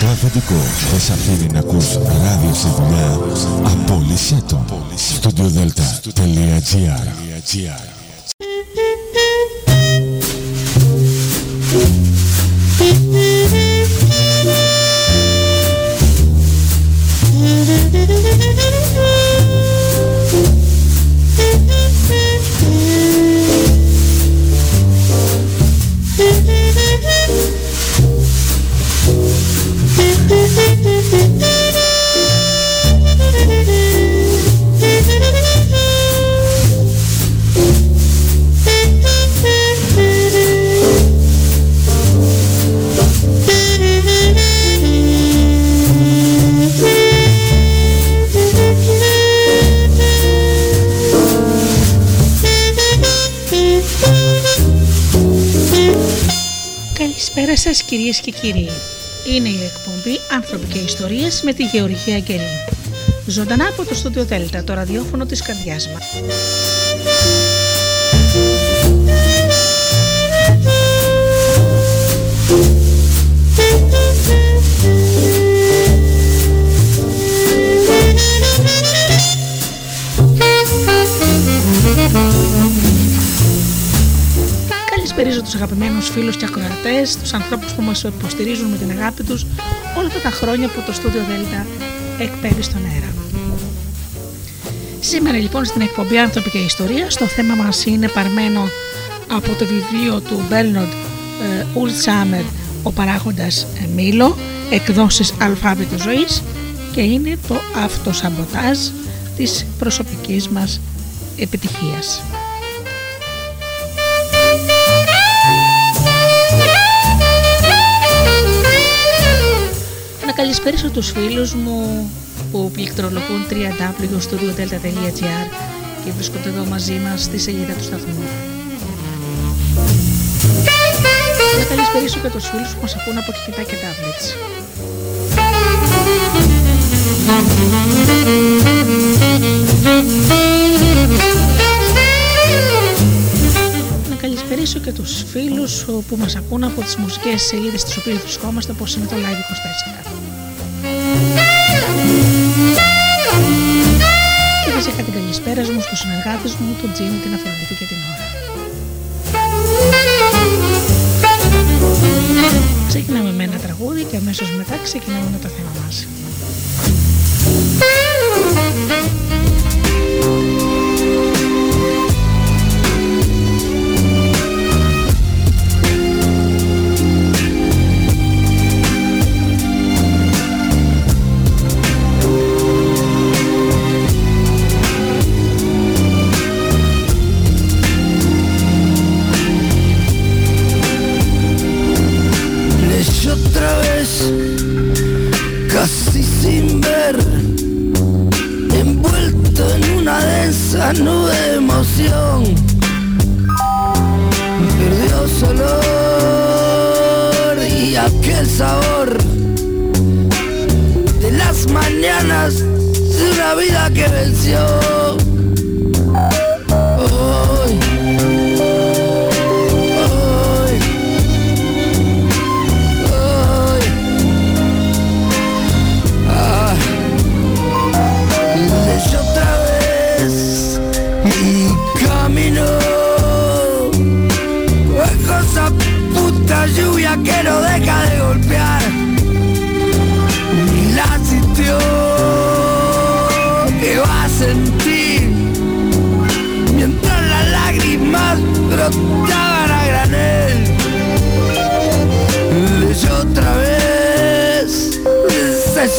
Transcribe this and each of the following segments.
το αφεντικό. Δεν αφήνει να ακούς ράδιο στη δουλειά. Απόλυσέ το. StudioDelta.gr Καλησπέρα σας κυρίες και κύριοι. Είναι η εκπομπή «Άνθρωποι και Ιστορίες» με τη Γεωργία Αγγελή. Ζωντανά από το στούντιο Δέλτα, το ραδιόφωνο της καρδιάς μας. Καλησπέριζω τους αγαπημένους φίλους και ακροατές, τους ανθρώπους που μας υποστηρίζουν με την αγάπη τους όλα αυτά τα χρόνια που το στούντιο Δέλτα εκπέμπει στον αέρα. Σήμερα λοιπόν στην εκπομπή Άνθρωποι και Ιστορία το θέμα μας είναι παρμένο από το βιβλίο του Μπέλνοντ Ουλτσάμερ «Ο παράγοντας Μήλο» εκδόσεις αλφάβητο ζωής και είναι το αυτοσαμποτάζ της προσωπικής μας επιτυχίας. Καλησπέρισω τους φίλους μου που πληκτρολογούν www.studiodelta.gr και βρίσκονται εδώ μαζί μας στη σελίδα του σταθμού. Να καλησπερίσω και τους φίλους που μας ακούν από κινητά και tablets. Να καλησπερίσω και τους φίλους που μας ακούν από τις μουσικές σελίδες τις οποίες βρισκόμαστε όπως είναι το Live 24. Φυσικά την καλησπέρα μου στους συνεργάτες μου, τον Τζίμι, την Αφροδίτη και την Ώρα. Ξεκινάμε με ένα τραγούδι και αμέσως μετά ξεκινάμε με το θέμα y aquel sabor de las mañanas de una vida que venció.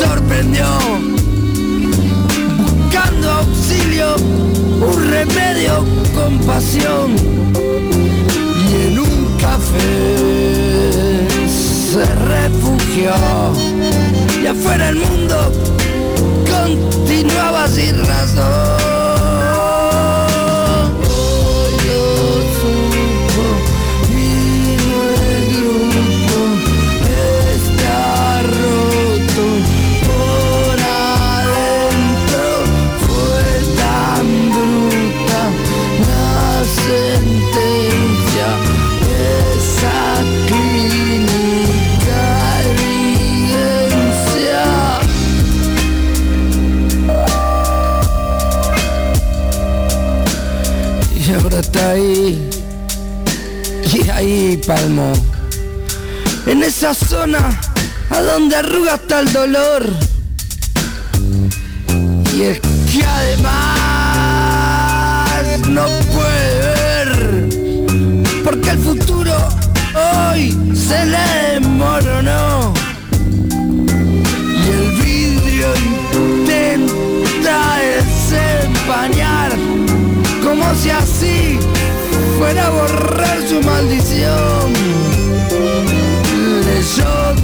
Sorprendió buscando auxilio un remedio con pasión y en un café se refugió y afuera el mundo continuaba sin razón. Esa zona a donde arruga hasta el dolor. Y es que además no puede ver, porque el futuro hoy se le no Y el vidrio intenta desempañar, como si así fuera a borrar su maldición. beijou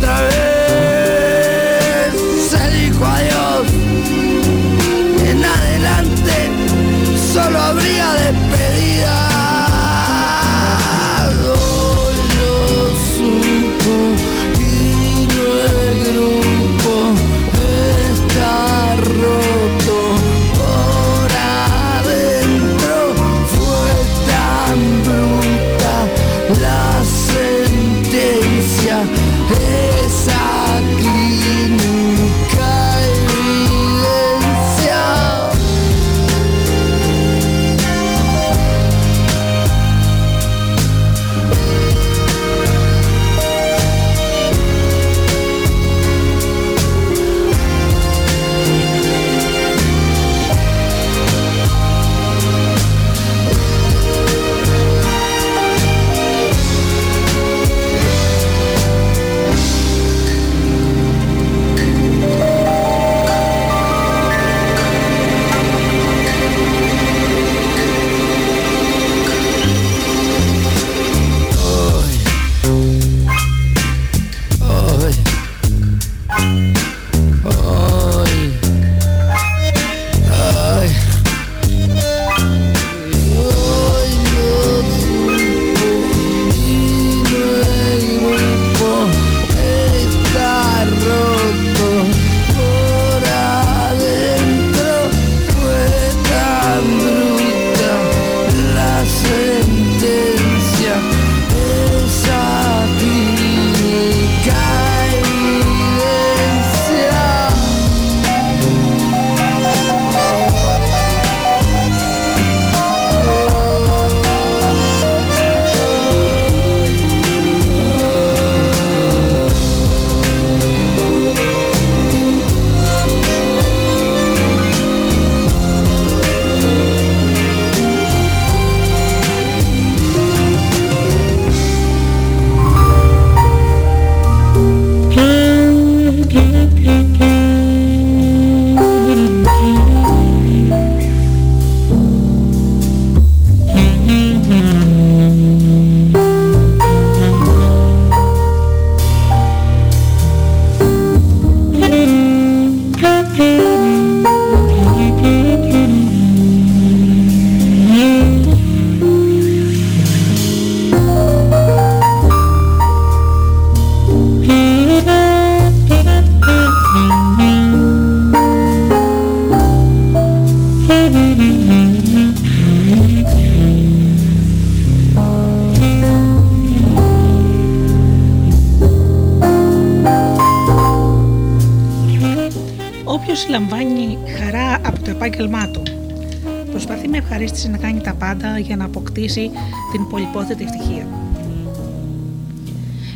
την πολυπόθετη ευτυχία.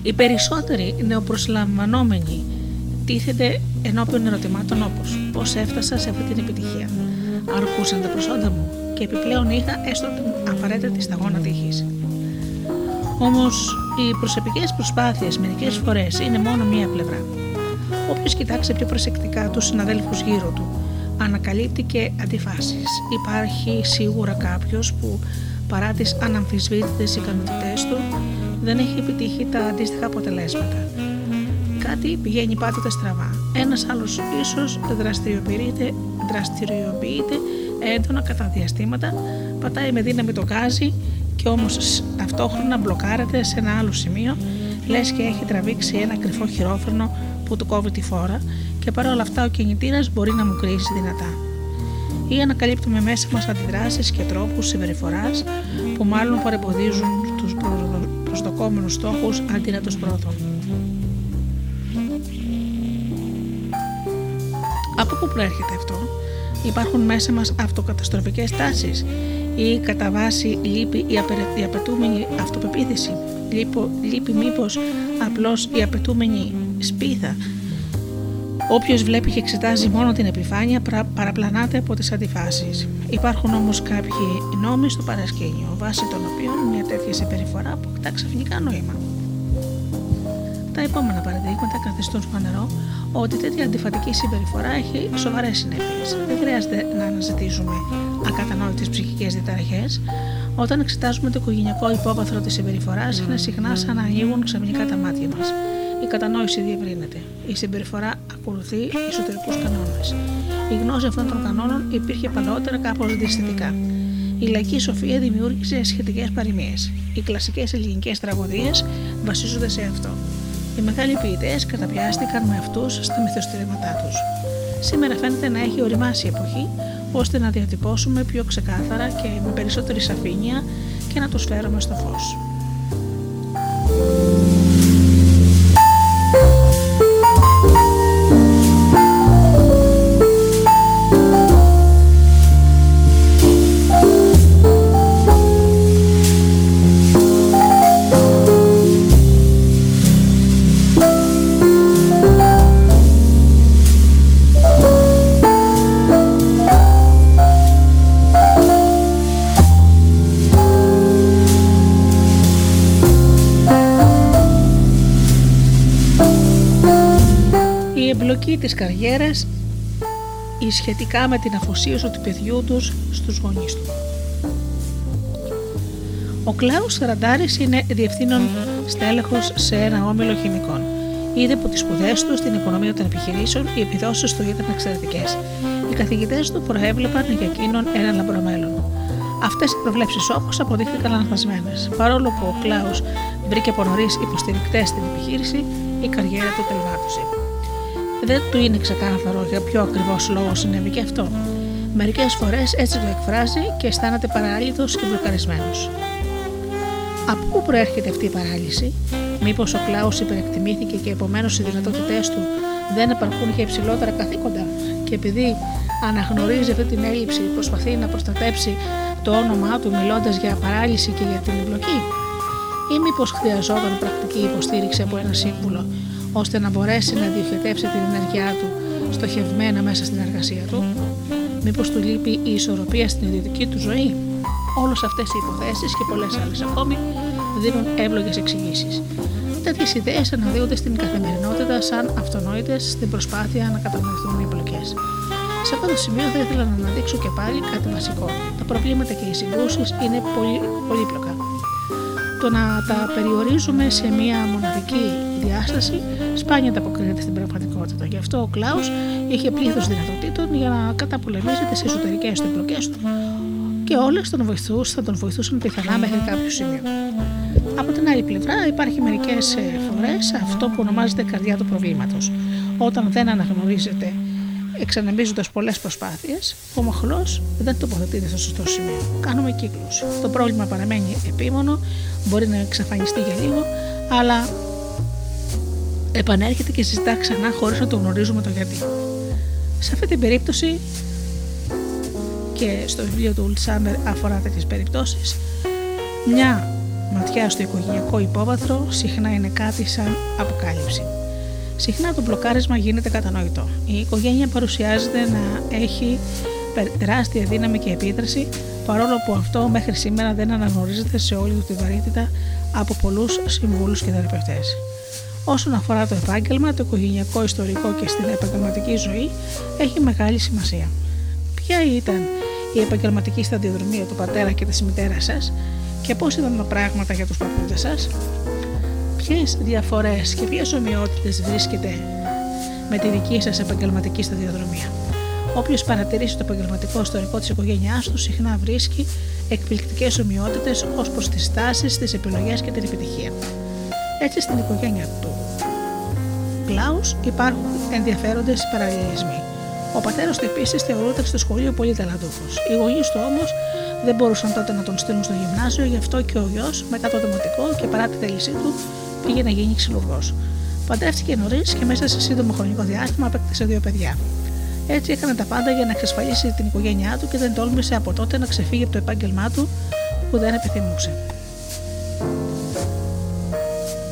Οι περισσότεροι νεοπροσλαμβανόμενοι τίθεται ενώπιον ερωτημάτων όπως Πώς έφτασα σε αυτή την επιτυχία; Αρκούσαν τα προσόντα μου και επιπλέον είχα έστω την απαραίτητη σταγόνα τύχης. Όμως οι προσωπικές προσπάθειες μερικές φορές είναι μόνο μία πλευρά. Όποιος κοιτάξει πιο προσεκτικά τους συναδέλφους γύρω του, ανακαλύπτει και αντιφάσεις. Υπάρχει σίγουρα κάποιος που παρά τις αναμφισβήτητες ικανότητές του, δεν έχει επιτύχει τα αντίστοιχα αποτελέσματα. Κάτι πηγαίνει πάντοτε στραβά. Ένας άλλος ίσως δραστηριοποιείται, δραστηριοποιείται έντονα κατά διαστήματα, πατάει με δύναμη το γκάζι και όμως ταυτόχρονα μπλοκάρεται σε ένα άλλο σημείο, λες και έχει τραβήξει ένα κρυφό χειρόφρενο που του κόβει τη φόρα και παρόλα αυτά ο κινητήρας μπορεί να μου κρίσει δυνατά ή ανακαλύπτουμε μέσα μας αντιδράσεις και τρόπους συμπεριφοράς που μάλλον παρεμποδίζουν τους προσδοκόμενους στόχους αντί να τους προωθούν. Από πού προέρχεται αυτό; Υπάρχουν μέσα μας αυτοκαταστροφικές τάσεις ή κατά βάση λείπει η απαιτούμενη αυτοπεποίθηση; Λείπει μήπως απλώς η απαιτούμενη σπίθα; Όποιος βλέπει και εξετάζει μόνο την επιφάνεια παραπλανάται από τις αντιφάσεις. Υπάρχουν όμως κάποιοι νόμοι στο παρασκήνιο, βάσει των οποίων μια τέτοια συμπεριφορά αποκτά ξαφνικά νόημα. Τα επόμενα παραδείγματα καθιστούν φανερό ότι τέτοια αντιφατική συμπεριφορά έχει σοβαρές συνέπειες. Δεν χρειάζεται να αναζητήσουμε ακατανόητες ψυχικές διταραχέ. Όταν εξετάζουμε το οικογενειακό υπόβαθρο της συμπεριφοράς, είναι συχνά σαν να ανοίγουν ξαφνικά τα μάτια μας. Η κατανόηση διευρύνεται. Η συμπεριφορά ακολουθεί εσωτερικούς κανόνες. Η γνώση αυτών των κανόνων υπήρχε παλαιότερα κάπως διαστητικά. Η λαϊκή σοφία δημιούργησε σχετικές παροιμίες. Οι κλασικές ελληνικές τραγωδίες βασίζονται σε αυτό. Οι μεγάλοι ποιητές καταπιάστηκαν με αυτούς στα μυθοστηρήματά τους. Σήμερα φαίνεται να έχει οριμάσει η εποχή ώστε να διατυπώσουμε πιο ξεκάθαρα και με περισσότερη σαφήνεια και να τους φέρουμε στο φως. Σχετικά με την αφοσίωση του παιδιού τους στους γονείς του. Ο Κλάους Ραντάρης είναι διευθύνων στέλεχος σε ένα όμιλο χημικών. Είδε από τις σπουδές του στην οικονομία των επιχειρήσεων οι επιδόσεις του ήταν εξαιρετικές. Οι καθηγητές του προέβλεπαν για εκείνον ένα λαμπρό μέλλον. Αυτές οι προβλέψεις όμως αποδείχθηκαν λανθασμένες. Παρόλο που ο Κλάους βρήκε από νωρίς υποστηρικτές στην επιχείρηση, η καριέρα του τελμάτωσε δεν του είναι ξεκάθαρο για ποιο ακριβώς λόγο συνέβη και αυτό. Μερικές φορές έτσι το εκφράζει και αισθάνεται παράλυτος και μπλοκαρισμένος. Από πού προέρχεται αυτή η παράλυση, Μήπως ο Κλάου υπερεκτιμήθηκε και επομένως οι δυνατότητές του δεν επαρκούν για υψηλότερα καθήκοντα, και επειδή αναγνωρίζει αυτή την έλλειψη, προσπαθεί να προστατέψει το όνομά του μιλώντας για παράλυση και για την εμπλοκή, ή μήπως χρειαζόταν πρακτική υποστήριξη από ένα σύμβουλο ώστε να μπορέσει να διοχετεύσει την ενέργειά του στοχευμένα μέσα στην εργασία του. Μήπως του λείπει η ισορροπία στην ιδιωτική του ζωή; Όλες αυτές οι υποθέσεις και πολλές άλλες ακόμη δίνουν εύλογες εξηγήσεις. Τέτοιες ιδέες αναδύονται στην καθημερινότητα σαν αυτονόητες στην προσπάθεια να κατανοηθούν οι εμπλοκέ. Σε αυτό το σημείο θα ήθελα να αναδείξω και πάλι κάτι βασικό. Τα προβλήματα και οι συγκρούσεις είναι πολύ πολύπλοκα. Το να τα περιορίζουμε σε μία μοναδική διάσταση σπάνια ανταποκρίνεται στην πραγματικότητα. Γι' αυτό ο Κλάους είχε πλήθος δυνατοτήτων για να καταπολεμήσει τις εσωτερικές του εμπλοκές του και όλες τον βοηθούς, θα τον βοηθούσαν πιθανά μέχρι κάποιο σημείο. Από την άλλη πλευρά, υπάρχει μερικές φορές αυτό που ονομάζεται καρδιά του προβλήματος. Όταν δεν αναγνωρίζεται εξανεμίζοντα πολλές προσπάθειες, ο μοχλός δεν τοποθετείται στο σωστό σημείο. Κάνουμε κύκλους. Το πρόβλημα παραμένει επίμονο, μπορεί να εξαφανιστεί για λίγο, αλλά επανέρχεται και συζητά ξανά χωρίς να το γνωρίζουμε το γιατί. Σε αυτή την περίπτωση και στο βιβλίο του Ουλτσάμερ αφορά τέτοιες περιπτώσεις, μια ματιά στο οικογενειακό υπόβαθρο συχνά είναι κάτι σαν αποκάλυψη. Συχνά το μπλοκάρισμα γίνεται κατανοητό. Η οικογένεια παρουσιάζεται να έχει τεράστια δύναμη και επίδραση, παρόλο που αυτό μέχρι σήμερα δεν αναγνωρίζεται σε όλη του τη βαρύτητα από πολλούς συμβούλους και θεραπευτές. Όσον αφορά το επάγγελμα, το οικογενειακό ιστορικό και στην επαγγελματική ζωή έχει μεγάλη σημασία. Ποια ήταν η επαγγελματική σταδιοδρομία του πατέρα και της μητέρας σας και πώς ήταν τα πράγματα για τους παππούδε σας, ποιες διαφορές και ποιες ομοιότητες βρίσκεται με τη δική σας επαγγελματική σταδιοδρομία; Όποιος παρατηρήσει το επαγγελματικό ιστορικό της οικογένειάς του, συχνά βρίσκει εκπληκτικές ομοιότητες ως προς τις τάσεις, τις επιλογές και την επιτυχία. Έτσι στην οικογένεια του Κλάους υπάρχουν ενδιαφέροντες παραλληλισμοί. Ο πατέρας του επίσης θεωρούταν στο σχολείο πολύ ταλαντούχος. Οι γονείς του όμως δεν μπορούσαν τότε να τον στείλουν στο γυμνάσιο, γι' αυτό και ο γιος, μετά το δημοτικό και παρά τη θέλησή του, πήγε να γίνει ξυλουργός. Παντρεύτηκε νωρίς και μέσα σε σύντομο χρονικό διάστημα απέκτησε δύο παιδιά. Έτσι έκανε τα πάντα για να εξασφαλίσει την οικογένειά του και δεν τόλμησε από τότε να ξεφύγει από το επάγγελμά του που δεν επιθυμούσε.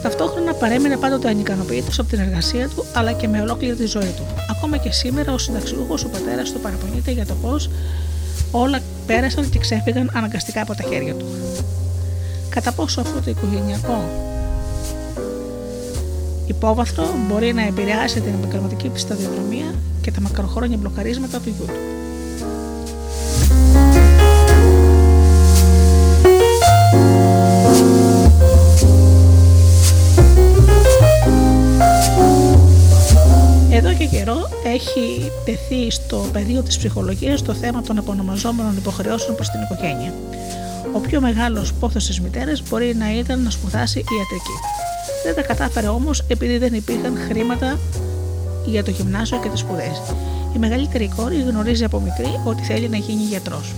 Ταυτόχρονα παρέμεινε πάντοτε ανικανοποιητό από την εργασία του αλλά και με ολόκληρη τη ζωή του. Ακόμα και σήμερα, ω συνταξιούχο, ο πατέρας του παραπονείται για το πώς όλα πέρασαν και ξέφυγαν αναγκαστικά από τα χέρια του. Κατά πόσο αυτό το οικογενειακό υπόβαθρο μπορεί να επηρεάσει την επαγγελματική σταδιοδρομία και τα μακροχρόνια μπλοκαρίσματα του γιού του. Εδώ και καιρό έχει τεθεί στο πεδίο της ψυχολογίας το θέμα των επωνομαζόμενων υποχρεώσεων προς την οικογένεια. Ο πιο μεγάλος πόθος της μητέρας μπορεί να ήταν να σπουδάσει ιατρική. Δεν τα κατάφερε όμως επειδή δεν υπήρχαν χρήματα για το γυμνάσιο και τις σπουδές. Η μεγαλύτερη κόρη γνωρίζει από μικρή ότι θέλει να γίνει γιατρός.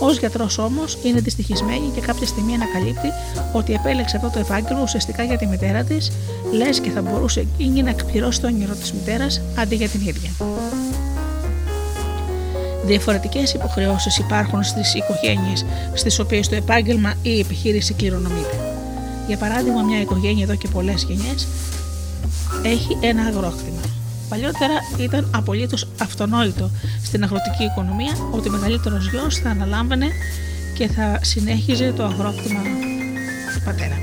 Ω γιατρός όμως είναι δυστυχισμένη και κάποια στιγμή ανακαλύπτει ότι επέλεξε αυτό το επάγγελμα ουσιαστικά για τη μητέρα της, λες και θα μπορούσε εκείνη να εκπληρώσει το όνειρο της μητέρας αντί για την ίδια. Διαφορετικές υποχρεώσεις υπάρχουν στις οικογένειες στις οποίες το επάγγελμα ή η επιχείρηση κληρονομείται. Για παράδειγμα, μια οικογένεια εδώ και πολλές γενιές έχει ένα αγρόκτημα. Παλιότερα ήταν απολύτως αυτονόητο στην αγροτική οικονομία ότι ο μεγαλύτερος γιος θα αναλάμβανε και θα συνέχιζε το αγρόκτημα του πατέρα.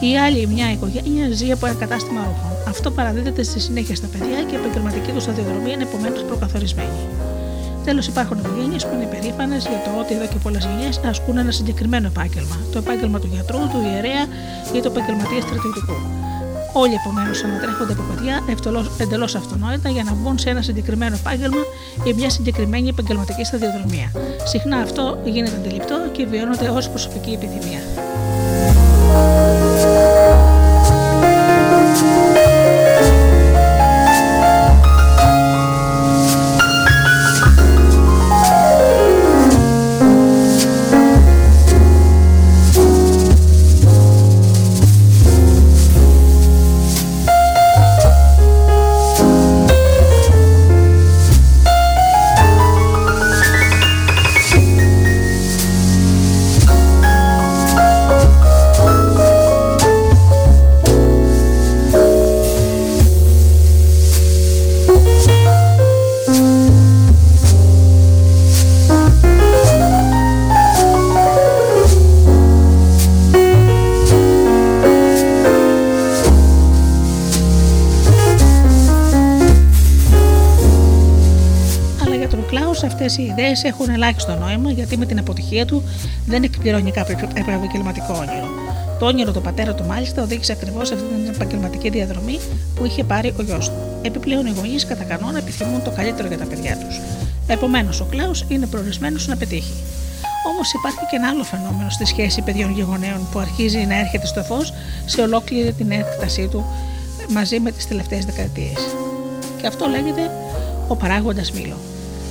Η άλλη, μια οικογένεια, ζει από ένα κατάστημα ρούχων. Αυτό παραδίδεται στη συνέχεια στα παιδιά και η επαγγελματική τους σταδιοδρομία είναι επομένως προκαθορισμένη. Τέλος, υπάρχουν οικογένειες που είναι περήφανες για το ότι εδώ και πολλές γενιές ασκούν ένα συγκεκριμένο επάγγελμα. Το επάγγελμα του γιατρού, του ιερέα ή του επαγγελματία στρατιωτικού. Όλοι επομένως ανατρέφονται από παιδιά εντελώς αυτονόητα για να μπουν σε ένα συγκεκριμένο επάγγελμα ή μια συγκεκριμένη επαγγελματική σταδιοδρομία. Συχνά αυτό γίνεται αντιληπτό και βιώνεται ως προσωπική επιθυμία. Έχουν ελάχιστο νόημα γιατί με την αποτυχία του δεν εκπληρώνει κάποιο επαγγελματικό όνειρο. Το όνειρο του πατέρα του, μάλιστα, οδήγησε ακριβώς σε αυτή την επαγγελματική διαδρομή που είχε πάρει ο γιος του. Επιπλέον, οι γονείς κατά κανόνα επιθυμούν το καλύτερο για τα παιδιά τους. Επομένως, ο Κλάου είναι προορισμένος να πετύχει. Όμως υπάρχει και ένα άλλο φαινόμενο στη σχέση παιδιών και γονέων που αρχίζει να έρχεται στο φως σε ολόκληρη την έκτασή του μαζί με τις τελευταίες δεκαετίες. Και αυτό λέγεται ο παράγοντας Μήλο.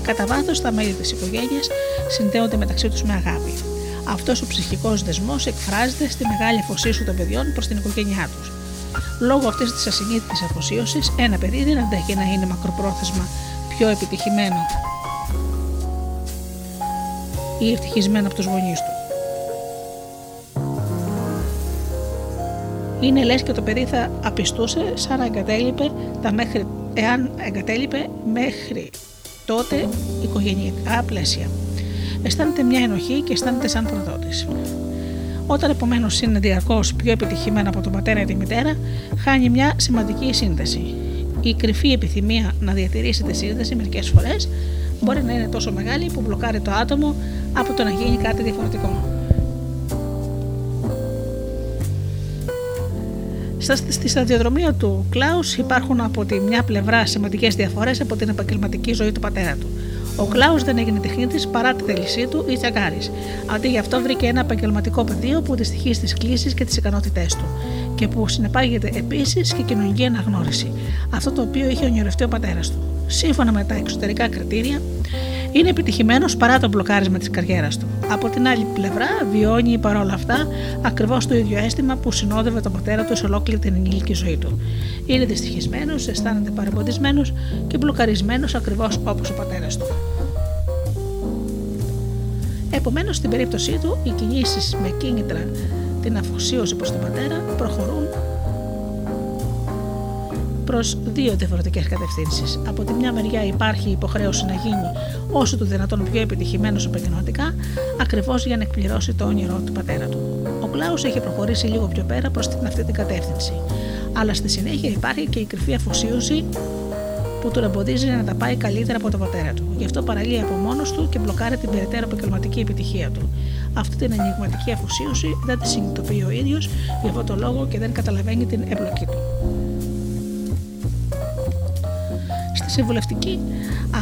Κατά βάθος, τα μέλη της οικογένειας συνδέονται μεταξύ τους με αγάπη. Αυτός ο ψυχικός δεσμός εκφράζεται στη μεγάλη αφοσίωση των παιδιών προς την οικογένειά τους. Λόγω αυτής της ασυνείδητη αφοσίωσης, ένα παιδί δεν αντέχει να είναι μακροπρόθεσμα πιο επιτυχημένο ή ευτυχισμένο από τους γονείς του. Είναι λες και το παιδί θα απιστούσε σαν να εγκατέλειπε τα μέχρι, εάν εγκατέλειπε μέχρι τότε οικογενειακά πλαίσια. Αισθάνεται μια ενοχή και αισθάνεται σαν προδότης. Όταν επομένως είναι διαρκώς πιο επιτυχημένο από τον πατέρα ή τη μητέρα, χάνει μια σημαντική σύνδεση. Η κρυφή επιθυμία να διατηρήσει τη σύνδεση μερικές φορές μπορεί να είναι τόσο μεγάλη που μπλοκάρει το άτομο από το να γίνει κάτι διαφορετικό. Στη σταδιοδρομία του Κλάους υπάρχουν από τη μια πλευρά σημαντικές διαφορές από την επαγγελματική ζωή του πατέρα του. Ο Κλάους δεν έγινε τεχνίτης παρά τη θέλησή του ή τσαγκάρη. Αντί γι' αυτό βρήκε ένα επαγγελματικό πεδίο που δυστυχεί στις κλήσεις και τις ικανότητές του και που συνεπάγεται επίσης και κοινωνική αναγνώριση. Αυτό το οποίο είχε ονειρευτεί ο πατέρας του. Σύμφωνα με τα εξωτερικά κριτήρια, Είναι επιτυχημένος παρά το μπλοκάρισμα της καριέρας του. Από την άλλη πλευρά, βιώνει παρόλα αυτά ακριβώς το ίδιο αίσθημα που συνόδευε τον πατέρα του σε ολόκληρη την ενήλικη ζωή του. Είναι δυστυχισμένος, αισθάνεται παρεμποδισμένος και μπλοκαρισμένος ακριβώς όπως ο πατέρας του. Επομένως, στην περίπτωσή του, οι κινήσεις με κίνητρα την αφοσίωση προς τον πατέρα προχωρούν προς δύο διαφορετικές κατευθύνσεις. Από τη μια μεριά υπάρχει υποχρέωση να γίνει όσο το δυνατόν πιο επιτυχημένος επαγγελματικά, ακριβώς για να εκπληρώσει το όνειρό του πατέρα του. Ο Κλάους έχει προχωρήσει λίγο πιο πέρα προς αυτή την κατεύθυνση. Αλλά στη συνέχεια υπάρχει και η κρυφή αφοσίωση που τον εμποδίζει να τα πάει καλύτερα από τον πατέρα του. Γι' αυτό παραλύει από μόνος του και μπλοκάρει την περαιτέρω επαγγελματική επιτυχία του. Αυτή την ενηγματική αφοσίωση δεν τη συνειδητοποιεί ο ίδιος, γι' αυτό το λόγο και δεν καταλαβαίνει την εμπλοκή του. Στη συμβουλευτική,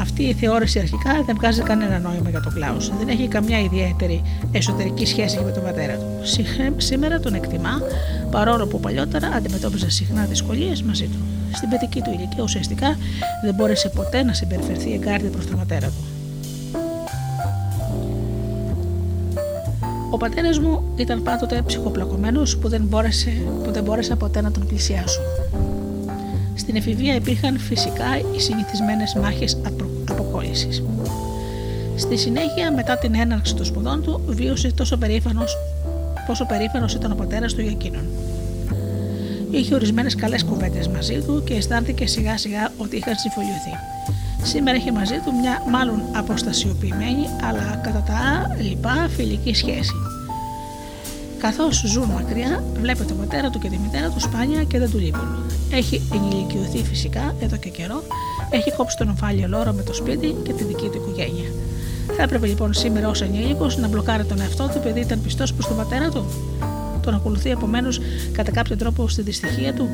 αυτή η θεώρηση αρχικά δεν βγάζει κανένα νόημα για τον Κλάου. Δεν έχει καμιά ιδιαίτερη εσωτερική σχέση με τον πατέρα του. Σήμερα τον εκτιμά, παρόλο που παλιότερα αντιμετώπιζε συχνά δυσκολίες μαζί του. Στην παιδική του ηλικία ουσιαστικά δεν μπόρεσε ποτέ να συμπεριφερθεί εγκάρδια προς τον πατέρα του. Ο πατέρας μου ήταν πάντοτε ψυχοπλακωμένος που δεν μπόρεσε, που δεν μπόρεσα ποτέ να τον πλησιάσω. Στην εφηβεία υπήρχαν φυσικά οι συνηθισμένες μάχες αποκόλλησης. Στη συνέχεια, μετά την έναρξη των σπουδών του, βίωσε τόσο περήφανος, πόσο περήφανος ήταν ο πατέρας του για εκείνον. Είχε ορισμένες καλές κουβέντες μαζί του και αισθάνθηκε σιγά σιγά ότι είχαν συμφωνηθεί. Σήμερα είχε μαζί του μια μάλλον αποστασιοποιημένη αλλά κατά τα λοιπά φιλική σχέση. Καθώς ζουν μακριά, βλέπει τον πατέρα του και τη μητέρα του σπάνια και δεν του λείπουν. Έχει ενηλικιωθεί φυσικά εδώ και καιρό, έχει κόψει τον ομφάλιο λόρο με το σπίτι και τη δική του οικογένεια. Θα έπρεπε λοιπόν σήμερα ως ενήλικος να μπλοκάρει τον εαυτό του επειδή ήταν πιστός προς τον πατέρα του. Τον ακολουθεί επομένως κατά κάποιο τρόπο στη δυστυχία του.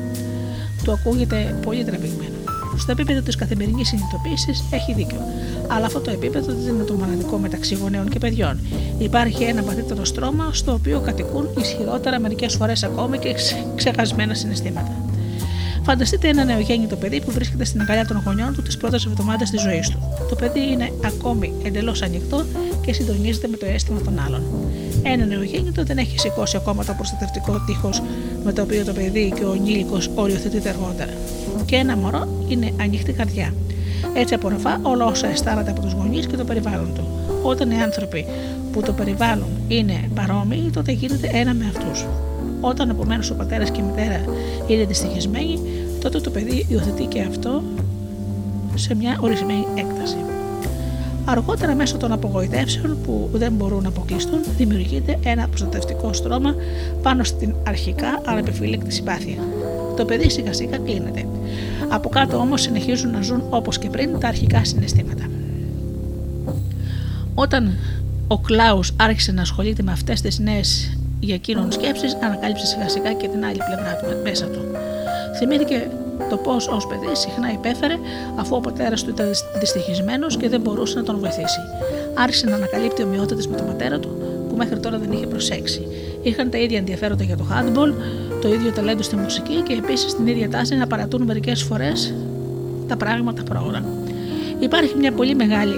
Του ακούγεται πολύ τραβηγμένο. Στο επίπεδο της καθημερινής συνειδητοποίησης έχει δίκιο. Αλλά αυτό το επίπεδο δεν είναι το μοναδικό μεταξύ γονέων και παιδιών. Υπάρχει ένα βαθύτερο στρώμα στο οποίο κατοικούν ισχυρότερα μερικές φορές ακόμη και ξεχασμένα συναισθήματα. Φανταστείτε ένα νεογέννητο παιδί που βρίσκεται στην αγκαλιά των γονιών του τις πρώτες εβδομάδες της ζωής του. Το παιδί είναι ακόμη εντελώς ανοιχτό και συντονίζεται με το αίσθημα των άλλων. Ένα νεογέννητο δεν έχει σηκώσει ακόμα το προστατευτικό τείχος με το οποίο το παιδί και ο ενήλικος οριοθετείται αργότερα. Και ένα μωρό είναι ανοιχτή καρδιά. Έτσι απορροφά όλα όσα αισθάνεται από τους γονείς και το περιβάλλον του. Όταν οι άνθρωποι που το περιβάλλουν είναι παρόμοιοι, τότε γίνεται ένα με αυτούς. Όταν επομένως ο πατέρας και η μητέρα είναι δυστυχισμένοι, τότε το παιδί υιοθετεί και αυτό σε μια ορισμένη έκταση. Αργότερα, μέσω των απογοητεύσεων που δεν μπορούν να αποκλειστούν, δημιουργείται ένα προστατευτικό στρώμα πάνω στην αρχικά ανεπιφύλακτη συμπάθεια. Το παιδί σιγά σιγά κλείνεται. Από κάτω όμως συνεχίζουν να ζουν όπως και πριν τα αρχικά συναισθήματα. Όταν ο Κλάους άρχισε να ασχολείται με αυτές τις νέες για εκείνον σκέψεις, ανακάλυψε σιγά σιγά και την άλλη πλευρά του μέσα του. Θυμήθηκε το πώς ως παιδί συχνά υπέφερε αφού ο πατέρας του ήταν δυστυχισμένος και δεν μπορούσε να τον βοηθήσει. Άρχισε να ανακαλύπτει ομοιότητες με τον πατέρα του που μέχρι τώρα δεν είχε προσέξει. Είχαν τα ίδια ενδιαφέροντα για το handball, το ίδιο ταλέντο στη μουσική και επίσης την ίδια τάση να παρατούν μερικές φορές τα πράγματα πρόωρα. Υπάρχει μια πολύ μεγάλη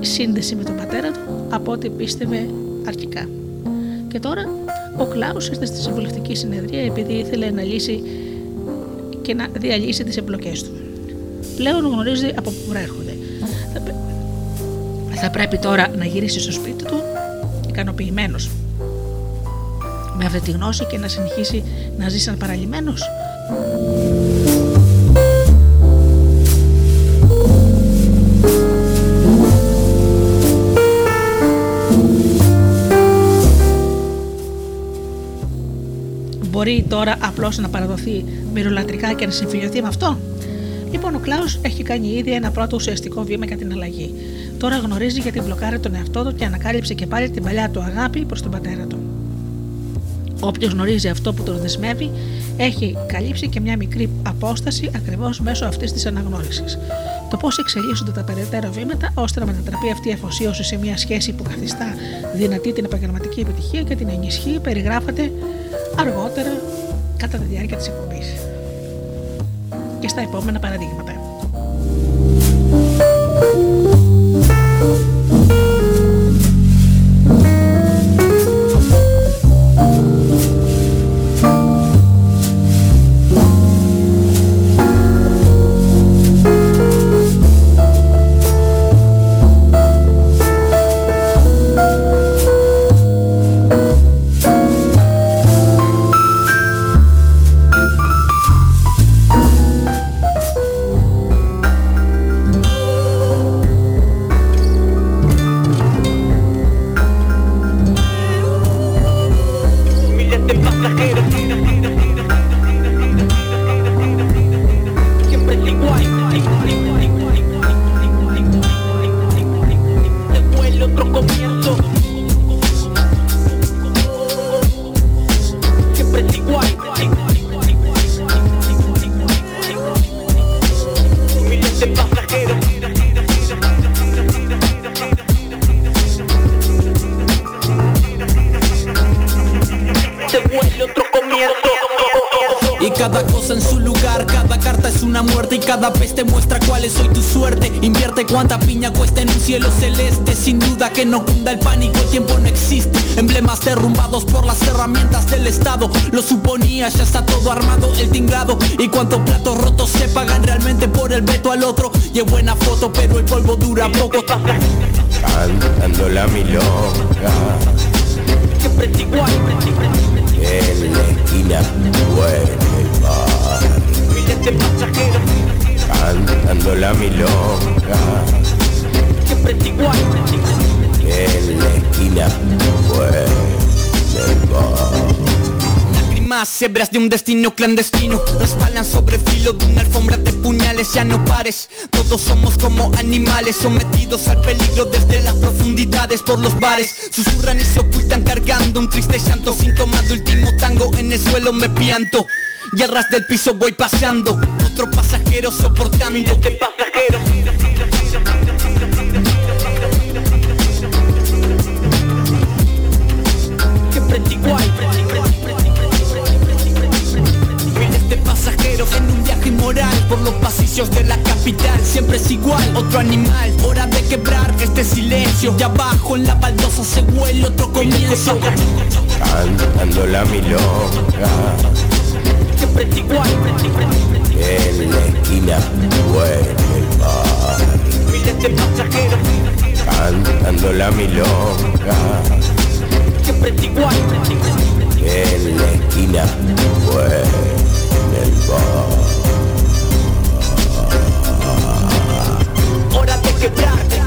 σύνδεση με τον πατέρα του από ό,τι πίστευε αρχικά. Και τώρα ο Κλάους ήρθε στη συμβουλευτική συνεδρία επειδή ήθελε να λύσει και να διαλύσει τις εμπλοκές του. Πλέον γνωρίζει από πού προέρχονται. Θα πρέπει τώρα να γυρίσει στο σπίτι του ικανοποιημένος με αυτή τη γνώση και να συνεχίσει να ζει σαν παραλυμένος. Μπορεί τώρα απλώς να παραδοθεί μυρολατρικά και να συμφιλειωθεί με αυτό; Λοιπόν, ο Κλάου έχει κάνει ήδη ένα πρώτο ουσιαστικό βήμα για την αλλαγή. Τώρα γνωρίζει γιατί μπλοκάρει τον εαυτό του και ανακάλυψε και πάλι την παλιά του αγάπη προς τον πατέρα του. Όποιος γνωρίζει αυτό που τον δεσμεύει, έχει καλύψει και μια μικρή απόσταση ακριβώς μέσω αυτής της αναγνώρισης. Το πώς εξελίσσονται τα περαιτέρω βήματα ώστε να μετατραπεί αυτή η αφοσίωση σε μια σχέση που καθιστά δυνατή την επαγγελματική επιτυχία και την ενισχύει περιγράφεται αργότερα κατά τη διάρκεια της εκπομπής. Και στα επόμενα παραδείγματα. Cantando la milonga. Siempre igual En la esquina huele el bar Miles pasajeros Cantando la milonga. Siempre igual En la esquina huele el bar cebras de un destino clandestino. Respaldan sobre filo de una alfombra de puñales Ya no pares, somos como animales Sometidos al peligro desde las profundidades por los bares. Susurran y se ocultan cargando un triste llanto. Síntoma de último tango, en el suelo me pianto. Y al ras del piso voy paseando. Otro pasajero soportando de la capital Siempre es igual, otro animal. Hora de quebrar este silencio Y abajo en la baldosa se huele otro comienzo. Cantando la milonga. Siempre es igual En la esquina huele el bar Miles de pasajeros. Cantando la milonga. Siempre es igual En la esquina huele el bar Look at.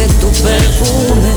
de tu perfume.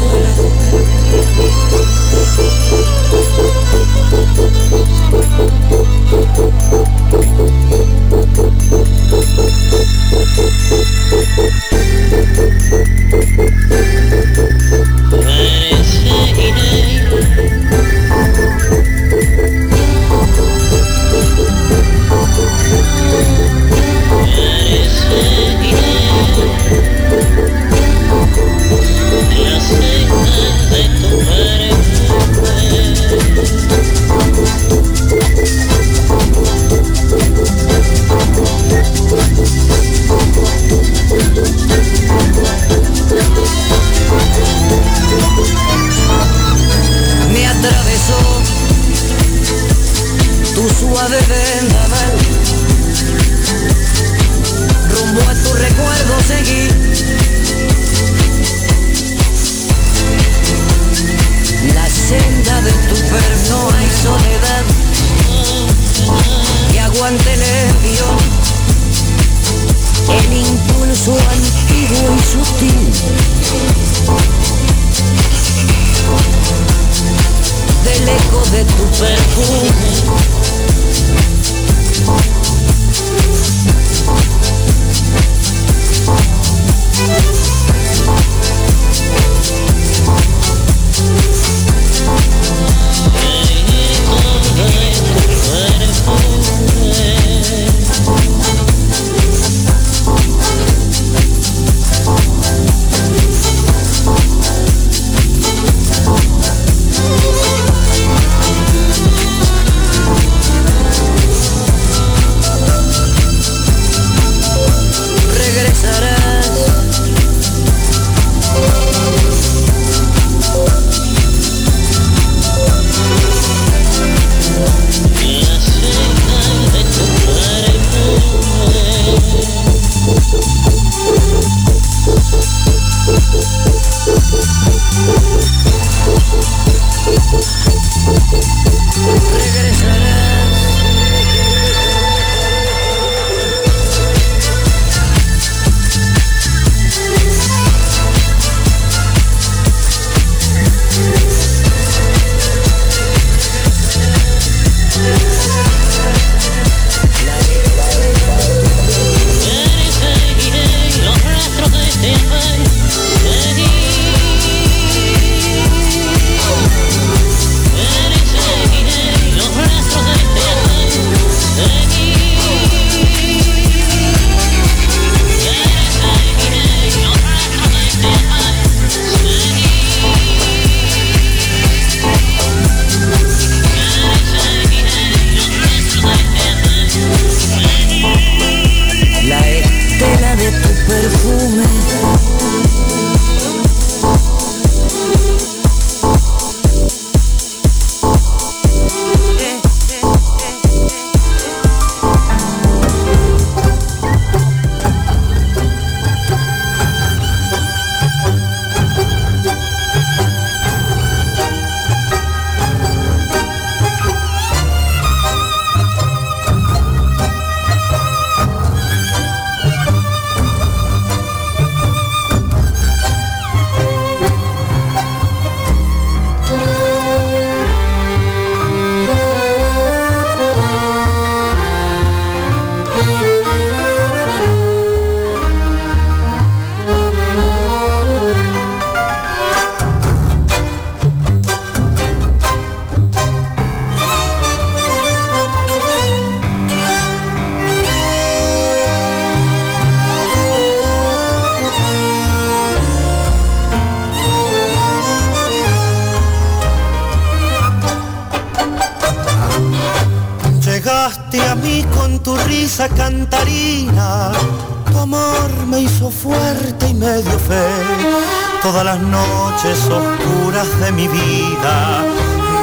Noches oscuras de mi vida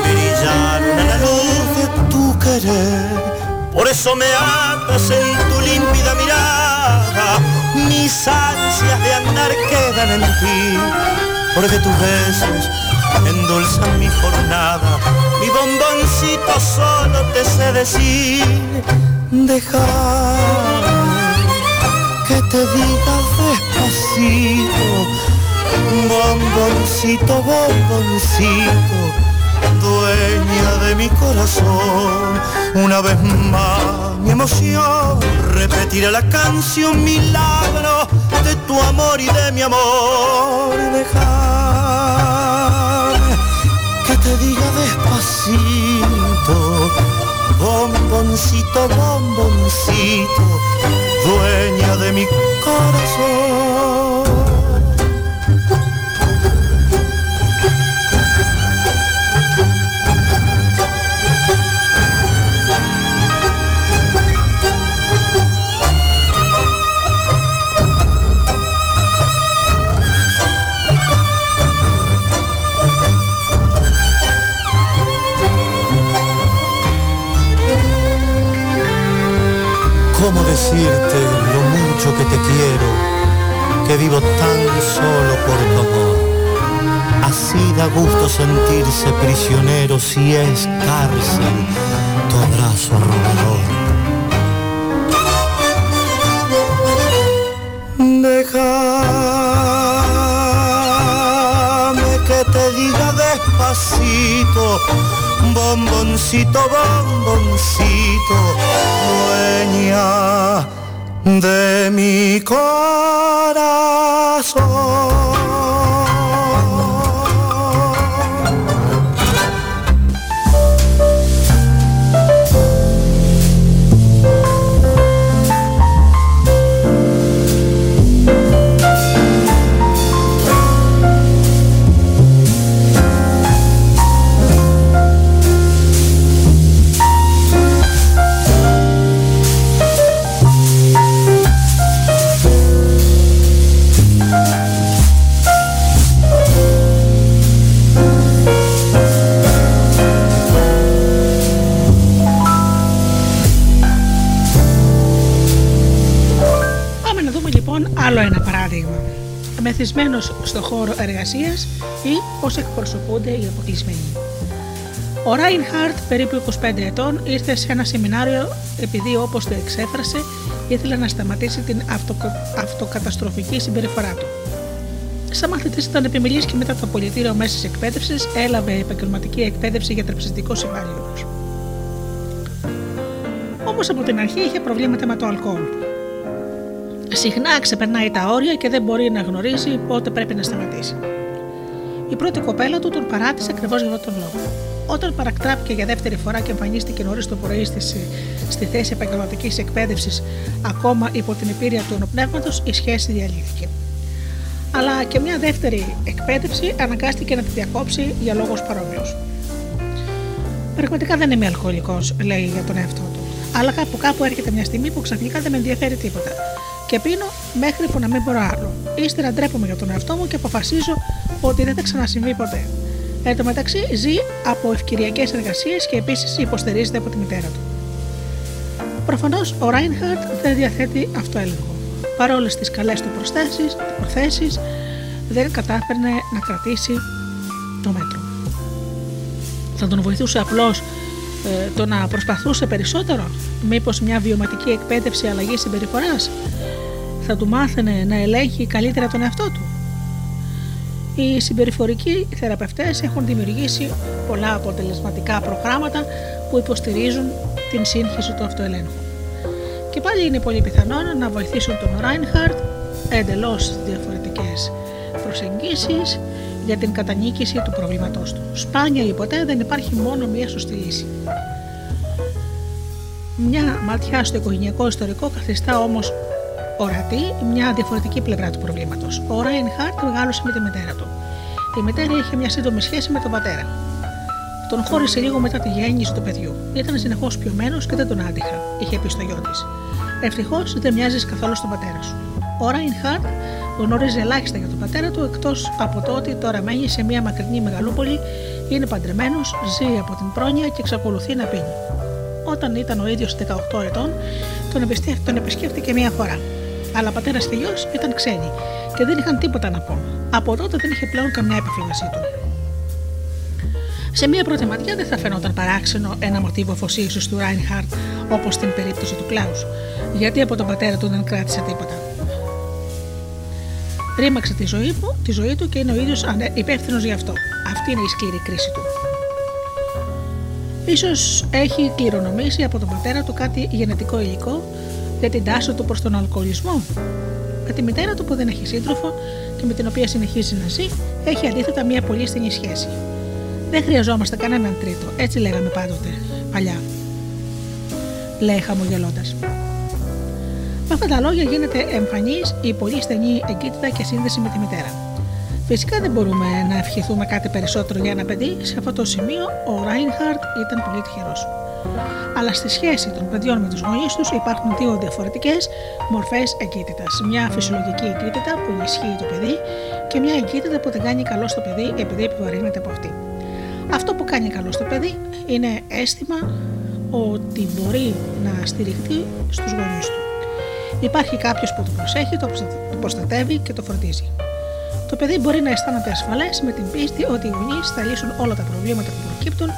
brillaron a la luz de tu querer. Por eso me atas en tu límpida mirada, mis ansias de andar quedan en ti, porque tus besos endulzan mi jornada. Mi bomboncito solo te sé decir, dejar que te diga despacito bomboncito, bomboncito, dueña de mi corazón. Una vez más mi emoción repetirá la canción milagro de tu amor y de mi amor. Dejar que te diga despacito, bomboncito, bomboncito, dueña de mi corazón. Que vivo tan solo por tu amor. Así da gusto sentirse prisionero si es cárcel tu abrazo robador. Déjame que te diga despacito, bomboncito, bomboncito, dueña de mi corazón. Μεθυσμένο στο χώρο εργασίας ή πώς εκπροσωπούνται οι αποκλεισμένοι. Ο Ράινχαρτ, περίπου 25 ετών, ήρθε σε ένα σεμινάριο επειδή, όπως το εξέφρασε, ήθελε να σταματήσει την αυτοκα- αυτοκαταστροφική συμπεριφορά του. Σαν μαθητής ήταν επιμελής και μετά το πολιτήριο μέσης εκπαίδευσης έλαβε επαγγελματική εκπαίδευση για τραπεζιτικό υπάλληλο. Όμως από την αρχή είχε προβλήματα με το αλκοόλ. Συχνά ξεπερνάει τα όρια και δεν μπορεί να γνωρίζει πότε πρέπει να σταματήσει. Η πρώτη κοπέλα του τον παράτησε ακριβώς για αυτόν τον λόγο. Όταν παρακτράπηκε για δεύτερη φορά και εμφανίστηκε νωρίς το πρωί στη, στη θέση επαγγελματικής εκπαίδευσης, ακόμα υπό την επίρρεια του ενοπνεύματος, η σχέση διαλύθηκε. Αλλά και μια δεύτερη εκπαίδευση αναγκάστηκε να τη διακόψει για λόγους παρόμοιους. Πραγματικά δεν είμαι αλκοολικός, λέει για τον εαυτό του. Αλλά κάπου κάπου έρχεται μια στιγμή που ξαφνικά δεν με ενδιαφέρει τίποτα. Και πίνω μέχρι που να μην μπορώ άλλο. Ύστερα ντρέπομαι για τον εαυτό μου και αποφασίζω ότι δεν θα ξανασυμβεί ποτέ. Εν τω μεταξύ ζει από ευκαιριακές εργασίες και επίσης υποστηρίζεται από τη μητέρα του. Προφανώς ο Ράινχαρτ δεν διαθέτει αυτοέλεγχο. Παρόλες τις καλές του προθέσεις, δεν κατάφερνε να κρατήσει το μέτρο. Θα τον βοηθούσε απλώς ε, το να προσπαθούσε περισσότερο, μήπως μια βιωματική εκπαίδευση αλλαγής συμπεριφοράς; Θα του μάθαινε να ελέγχει καλύτερα τον εαυτό του. Οι συμπεριφορικοί θεραπευτές έχουν δημιουργήσει πολλά αποτελεσματικά προγράμματα που υποστηρίζουν την σύγχυση του αυτοελέγχου. Και πάλι είναι πολύ πιθανόν να βοηθήσουν τον Ράινχαρτ εντελώς διαφορετικές προσεγγίσεις για την κατανίκηση του προβλήματός του. Σπάνια ή ποτέ δεν υπάρχει μόνο μία σωστή λύση. Μια ματιά στο οικογενειακό ιστορικό καθιστά όμως ορατή μια διαφορετική πλευρά του προβλήματος. Ο Ράινχαρτ μεγάλωσε με τη μητέρα του. Η μητέρα είχε μια σύντομη σχέση με τον πατέρα. Τον χώρισε λίγο μετά τη γέννηση του παιδιού. Ήταν συνεχώς πιωμένος και δεν τον άντυχα, είχε πει στο γιο της. Ευτυχώς δεν μοιάζεις καθόλου στον πατέρα σου. Ο Ράινχαρτ γνωρίζει ελάχιστα για τον πατέρα του εκτός από το ότι τώρα μένει σε μια μακρινή μεγαλούπολη, είναι παντρεμένος, ζει από την πρόνοια και εξακολουθεί να πίνει. Όταν ήταν ο ίδιος 18 ετών, τον, επισκέφ- τον επισκέφτηκε μία φορά. Αλλά πατέρας και γιος ήταν ξένοι και δεν είχαν τίποτα να πούν. Από τότε δεν είχε πλέον καμιά επαφή μαζί του. Σε μία πρώτη ματιά δεν θα φαινόταν παράξενο ένα μοτίβο αφοσίωσης του Ράινχαρτ όπως στην περίπτωση του Κλάους, γιατί από τον πατέρα του δεν κράτησε τίποτα. Ρήμαξε τη ζωή, του, τη ζωή του και είναι ο ίδιος υπεύθυνος γι' αυτό. Αυτή είναι η σκληρή κρίση του. Ίσως έχει κληρονομήσει από τον πατέρα του κάτι γενετικό υλικό για την τάση του προς τον αλκοολισμό; Με τη μητέρα του που δεν έχει σύντροφο και με την οποία συνεχίζει να ζει, έχει αντίθετα μια πολύ στενή σχέση. Δεν χρειαζόμαστε κανέναν τρίτο, έτσι λέγαμε πάντοτε, παλιά. Λέει χαμογελώντας. Με αυτά τα λόγια γίνεται εμφανής η πολύ στενή εγκύτητα και σύνδεση με τη μητέρα. Φυσικά δεν μπορούμε να ευχηθούμε κάτι περισσότερο για ένα παιδί. Σε αυτό το σημείο ο Ράινχαρτ ήταν πολύ τυχερός. Αλλά στη σχέση των παιδιών με τους γονείς τους υπάρχουν δύο διαφορετικές μορφές εγκύτητας. Μια φυσιολογική εγκύτητα που ενισχύει το παιδί και μια εγκύτητα που δεν κάνει καλό στο παιδί επειδή επιβαρύνεται από αυτή. Αυτό που κάνει καλό στο παιδί είναι αίσθημα ότι μπορεί να στηριχθεί στους γονείς του. Υπάρχει κάποιος που το προσέχει, το προστατεύει και το φροντίζει. Το παιδί μπορεί να αισθάνεται ασφαλές με την πίστη ότι οι γονείς θα λύσουν όλα τα προβλήματα που προκύπτουν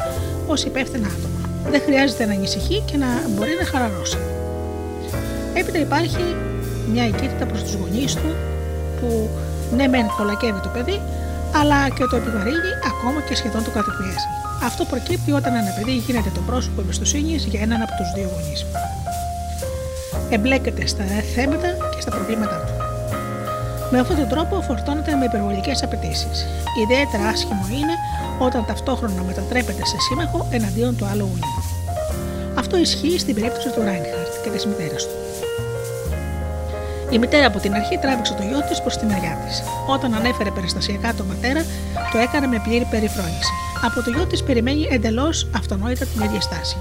ως υπεύθυνα άτομα. Δεν χρειάζεται να ανησυχεί και να μπορεί να χαλαρώσει. Έπειτα υπάρχει μια εγκύτητα προς τους γονείς του που ναι, μεν κολακεύει το παιδί, αλλά και το επιβαρύνει ακόμα και σχεδόν το κατεπιέζει. Αυτό προκύπτει όταν ένα παιδί γίνεται το πρόσωπο εμπιστοσύνης για έναν από τους δύο γονείς. Εμπλέκεται στα θέματα και στα προβλήματά του. Με αυτόν τον τρόπο φορτώνεται με υπερβολικές απαιτήσεις. Ιδιαίτερα άσχημο είναι όταν ταυτόχρονα μετατρέπεται σε σύμμαχο εναντίον του άλλου γονιού. Αυτό ισχύει στην περίπτωση του Ράινχαρτ και της μητέρας του. Η μητέρα από την αρχή τράβηξε το γιο της προς τη μεριά της. Όταν ανέφερε περιστασιακά τον πατέρα, το έκανε με πλήρη περιφρόνηση. Από το γιο της περιμένει εντελώς αυτονόητα την ίδια στάση.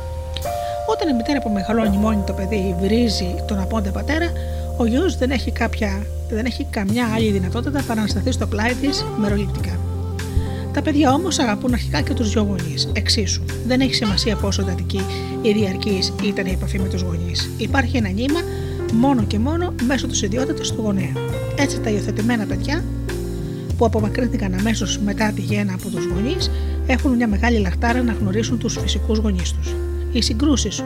Όταν η μητέρα που μεγαλώνει μόνη το παιδί βρίζει τον απόντε πατέρα, ο γιος δεν έχει κάποια δεν έχει καμιά άλλη δυνατότητα παρά να σταθεί στο πλάι της μεροληπτικά. Τα παιδιά όμως αγαπούν αρχικά και τους δυο γονείς, εξίσου. Δεν έχει σημασία πόσο εντατική ή διαρκής ήταν η επαφή με τους γονείς. Υπάρχει ένα νήμα μόνο και μόνο μέσω της ιδιότητας του γονέα. Έτσι τα υιοθετημένα παιδιά που απομακρύνθηκαν αμέσως μετά τη γέννα από τους γονείς έχουν μια μεγάλη λαχτάρα να γνωρίσουν τους φυσικούς γονείς τους. Οι συγκρούσεις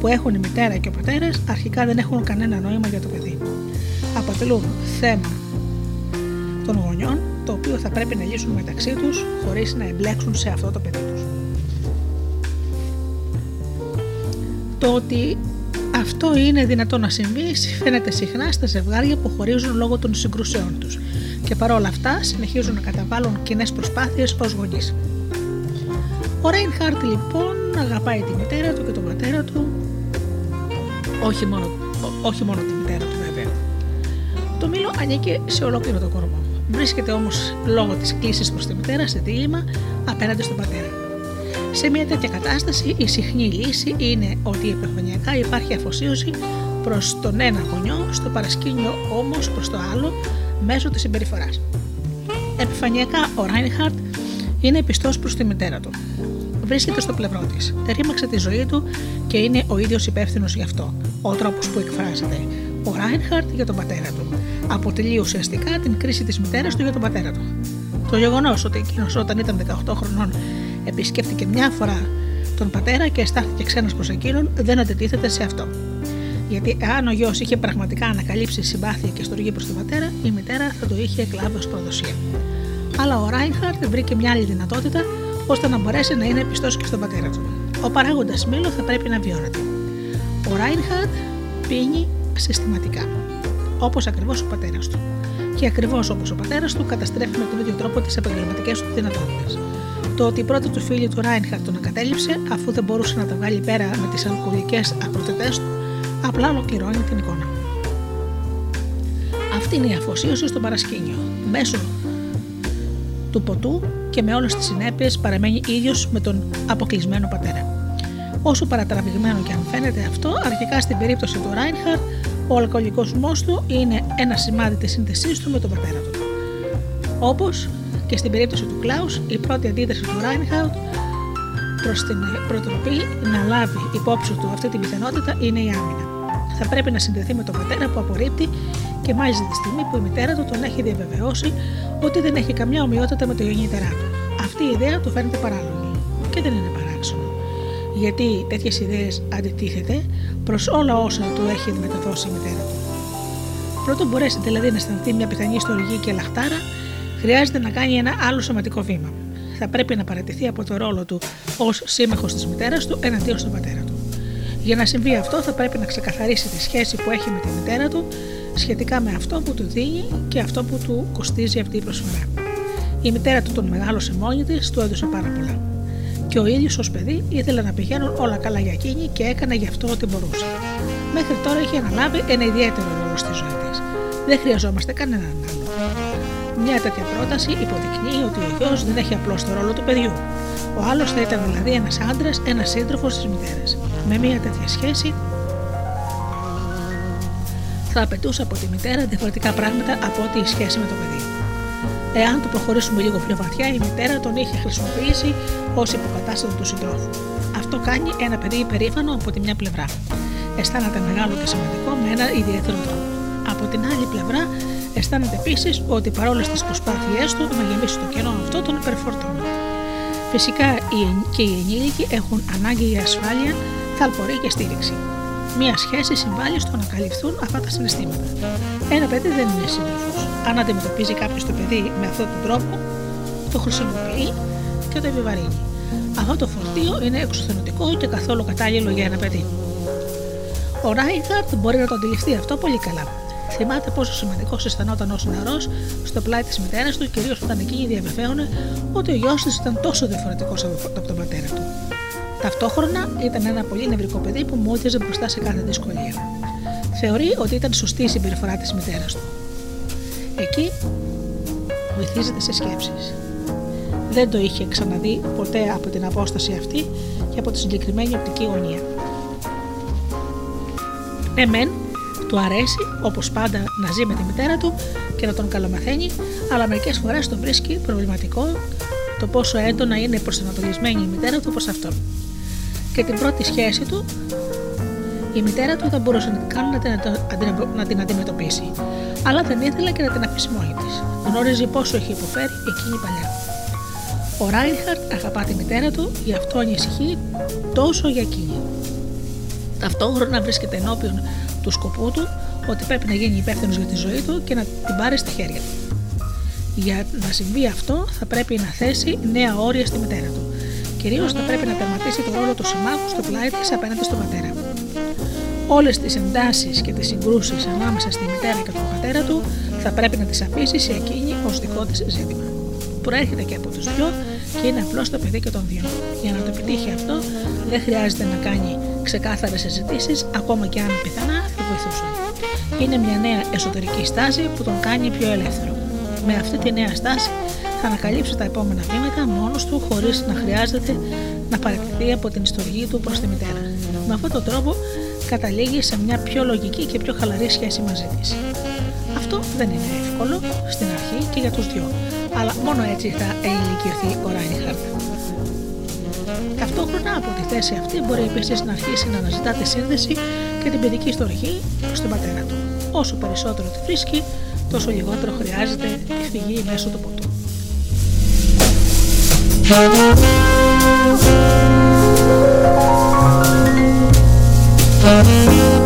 που έχουν η μητέρα και ο πατέρας αρχικά δεν έχουν κανένα νόημα για το παιδί αποτελούν θέμα των γονιών το οποίο θα πρέπει να λύσουν μεταξύ τους χωρίς να εμπλέξουν σε αυτό το παιδί τους. Το ότι αυτό είναι δυνατό να συμβεί φαίνεται συχνά στα ζευγάρια που χωρίζουν λόγω των συγκρούσεών τους και παρόλα αυτά συνεχίζουν να καταβάλουν κοινές προσπάθειες ως γονείς. Ο Ρέινχαρτ λοιπόν αγαπάει τη μητέρα του και τον πατέρα του, όχι μόνο, όχι μόνο τη μητέρα του το μήλο ανήκει σε ολόκληρο τον κορμό. Βρίσκεται όμως λόγω της κλίσης προς τη μητέρα σε δίλημα απέναντι στον πατέρα. Σε μια τέτοια κατάσταση, η συχνή λύση είναι ότι επιφανειακά υπάρχει αφοσίωση προς τον ένα γονιό, στο παρασκήνιο όμως προς το άλλο μέσω της συμπεριφοράς. Επιφανειακά, ο Ράινχαρτ είναι πιστός προς τη μητέρα του. Βρίσκεται στο πλευρό της. Ρήμαξε τη ζωή του και είναι ο ίδιος υπεύθυνος γι' αυτό. Ο τρόπος που εκφράζεται ο Ράινχαρτ για τον πατέρα του αποτελεί ουσιαστικά την κρίση της μητέρας του για τον πατέρα του. Το γεγονός ότι εκείνος όταν ήταν 18 χρονών επισκέφτηκε μια φορά τον πατέρα και αισθάνθηκε ξένος προς εκείνον δεν αντιτίθεται σε αυτό. Γιατί αν ο γιος είχε πραγματικά ανακαλύψει συμπάθεια και στοργή προς τον πατέρα, η μητέρα θα το είχε εκλάβει ως προδοσία. Αλλά ο Ράινχαρτ βρήκε μια άλλη δυνατότητα ώστε να μπορέσει να είναι πιστός και στον πατέρα του. Ο παράγοντας μήλο θα πρέπει να βιώνεται. Ο Ράινχαρτ πίνει συστηματικά όπως ακριβώς ο πατέρας του. Και ακριβώς όπως ο πατέρας του καταστρέφει με τον ίδιο τρόπο τις επαγγελματικές του δυνατότητες. Το ότι η πρώτη του φίλη του Ράινχαρτ τον εγκατέλειψε, αφού δεν μπορούσε να τα βγάλει πέρα με τις αλκοολικές ακροτητές του, απλά ολοκληρώνει την εικόνα. Αυτή είναι η αφοσίωση στο παρασκήνιο. Μέσω του ποτού και με όλες τις συνέπειες παραμένει ίδιος με τον αποκλεισμένο πατέρα. Όσο παρατραβηγμένο και αν φαίνεται αυτό, αρχικά στην περίπτωση του Ράινχαρτ ο αλκοολικός του είναι ένα σημάδι της σύνδεσή του με τον πατέρα του. Όπως και στην περίπτωση του Κλάους, η πρώτη αντίδραση του Ράινχαουτ προς την προτροπή να λάβει υπόψη του αυτή την πιθανότητα είναι η άμυνα. Θα πρέπει να συνδεθεί με τον πατέρα που απορρίπτει και μάλιστα τη στιγμή που η μητέρα του τον έχει διαβεβαιώσει ότι δεν έχει καμιά ομοιότητα με το γεννήτερά του. Αυτή η ιδέα του φαίνεται παράλογη και δεν είναι παράξενο γιατί τέτοιες ιδέες αντιτίθεται προς όλα όσα του έχει μεταδώσει η μητέρα του. Πρώτο μπορέσει δηλαδή να αισθανθεί μια πιθανή στοργή και λαχτάρα, χρειάζεται να κάνει ένα άλλο σωματικό βήμα. Θα πρέπει να παρατηθεί από το ρόλο του ως σύμμαχος της μητέρας του εναντίον στον πατέρα του. Για να συμβεί αυτό, θα πρέπει να ξεκαθαρίσει τη σχέση που έχει με τη μητέρα του σχετικά με αυτό που του δίνει και αυτό που του κοστίζει αυτή η προσφορά. Η μητέρα του τον μεγάλωσε μόνη τη, του έδωσε πάρα πολλά. Και ο ίδιος ως παιδί ήθελε να πηγαίνουν όλα καλά για εκείνη και έκανε γι' αυτό ό,τι μπορούσε. Μέχρι τώρα είχε αναλάβει ένα ιδιαίτερο ρόλο στη ζωή της. Δεν χρειαζόμαστε κανέναν άλλο. Μια τέτοια πρόταση υποδεικνύει ότι ο γιος δεν έχει απλώς το ρόλο του παιδιού. Ο άλλος θα ήταν δηλαδή ένας άντρας, ένας σύντροφος της μητέρας. Με μια τέτοια σχέση θα απαιτούσε από τη μητέρα διαφορετικά πράγματα από ό,τι η σχέση με το παιδί. Εάν το προχωρήσουμε λίγο πιο βαθιά, η μητέρα τον είχε χρησιμοποιήσει ως υποκατάστατο του συντρόφου. Αυτό κάνει ένα παιδί υπερήφανο από τη μια πλευρά. Αισθάνεται μεγάλο και σημαντικό με ένα ιδιαίτερο τρόπο. Από την άλλη πλευρά, αισθάνεται επίσης ότι παρόλες τις προσπάθειές του να γεμίσει το κενό αυτό τον υπερφορτώνει. Φυσικά και οι ενήλικοι έχουν ανάγκη για ασφάλεια, θαλπορή και στήριξη. Μία σχέση συμβάλλει στο να καλυφθούν αυτά τα συναισθήματα. Ένα παιδί δεν είναι σύντροφο. Αν αντιμετωπίζει κάποιος το παιδί με αυτόν τον τρόπο, το χρησιμοποιεί και το επιβαρύνει. Αυτό το φορτίο είναι εξουθενωτικό και καθόλου κατάλληλο για ένα παιδί. Ο Ράιχαρτ μπορεί να το αντιληφθεί αυτό πολύ καλά. Θυμάται πόσο σημαντικός αισθανόταν ως νεαρός στο πλάι της μητέρας του, κυρίως όταν εκείνη διαβεβαίωνε ότι ο γιος της ήταν τόσο διαφορετικός από τον πατέρα του. Ταυτόχρονα ήταν ένα πολύ νευρικό παιδί που μόδιαζε μπροστά σε κάθε δυσκολία. Θεωρεί ότι ήταν σωστή η συμπεριφορά της μητέρας του. Εκεί βυθίζεται σε σκέψεις. Δεν το είχε ξαναδεί ποτέ από την απόσταση αυτή και από τη συγκεκριμένη οπτική γωνία. Εμέν, του αρέσει όπως πάντα να ζει με τη μητέρα του και να τον καλομαθαίνει, αλλά μερικές φορές τον βρίσκει προβληματικό το πόσο έντονα είναι προσανατολισμένη η μητέρα του προς αυτόν και την πρώτη σχέση του, η μητέρα του δεν μπορούσε καν να την, να την αντιμετωπίσει, αλλά δεν ήθελε και να την αφήσει μόνη της. Γνώριζε πόσο έχει υποφέρει εκείνη παλιά. Ο Ράινχαρτ αγαπά τη μητέρα του, γι' αυτό ανησυχεί τόσο για εκείνη. Ταυτόχρονα βρίσκεται ενώπιον του σκοπού του ότι πρέπει να γίνει υπεύθυνος για τη ζωή του και να την πάρει στα χέρια του. Για να συμβεί αυτό, θα πρέπει να θέσει νέα όρια στη μητέρα του κυρίως θα πρέπει να τερματίσει το ρόλο του συμμάχου στο πλάι της απέναντι στον πατέρα. Όλες τις εντάσεις και τις συγκρούσεις ανάμεσα στη μητέρα και τον πατέρα του θα πρέπει να τις αφήσει σε εκείνη ως δικό της ζήτημα. Προέρχεται και από τους δυο και είναι απλώς το παιδί και των δύο. Για να το επιτύχει αυτό, δεν χρειάζεται να κάνει ξεκάθαρες συζητήσεις, ακόμα και αν πιθανά θα βοηθούσαν. Είναι μια νέα εσωτερική στάση που τον κάνει πιο ελεύθερο. Με αυτή τη νέα στάση θα ανακαλύψει τα επόμενα βήματα μόνος του χωρίς να χρειάζεται να παραιτηθεί από την ιστορία του προς τη μητέρα. Με αυτόν τον τρόπο καταλήγει σε μια πιο λογική και πιο χαλαρή σχέση μαζί της. Αυτό δεν είναι εύκολο στην αρχή και για τους δυο, αλλά μόνο έτσι θα ενηλικιωθεί ο Ράινιχαρτ. Ταυτόχρονα από τη θέση αυτή μπορεί επίσης να αρχίσει να αναζητά τη σύνδεση και την παιδική στοργή προ τον πατέρα του. Όσο περισσότερο τη βρίσκει, τόσο λιγότερο χρειάζεται τη φυγή μέσω του ποτού. Thank you.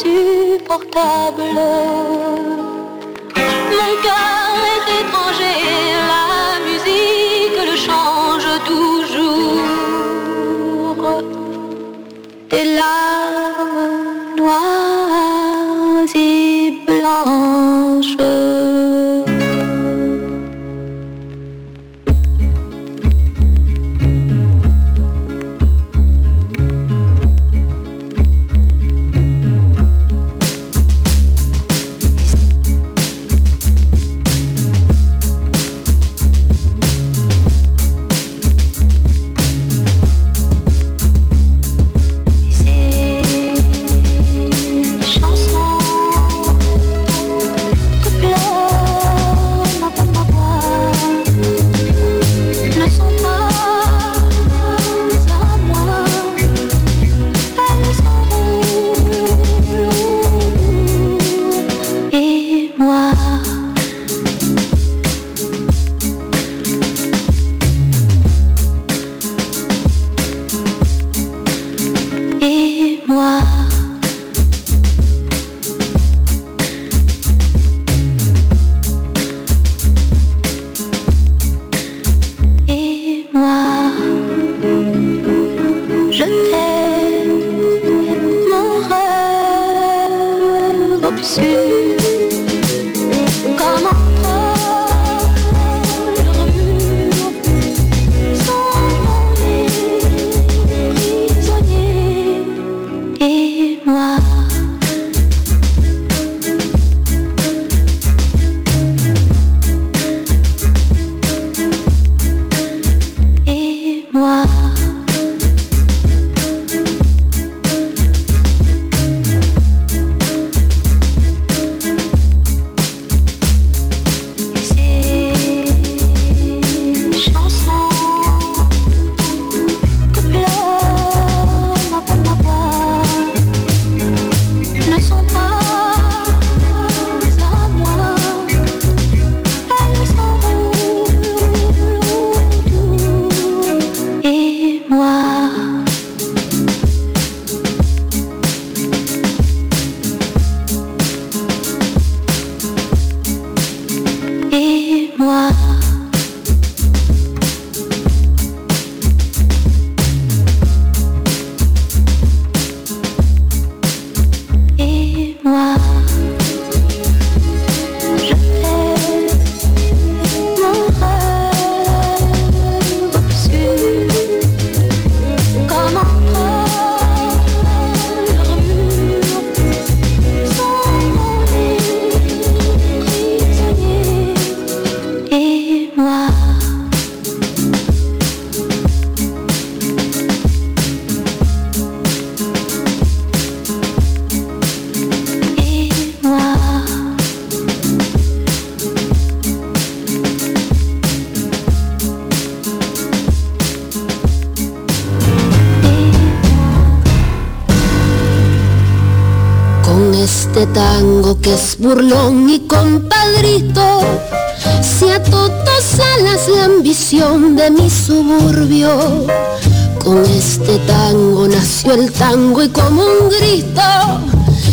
Insupportable. Burlón y compadrito, se ató dos alas la ambición de mi suburbio. Con este tango nació el tango y como un grito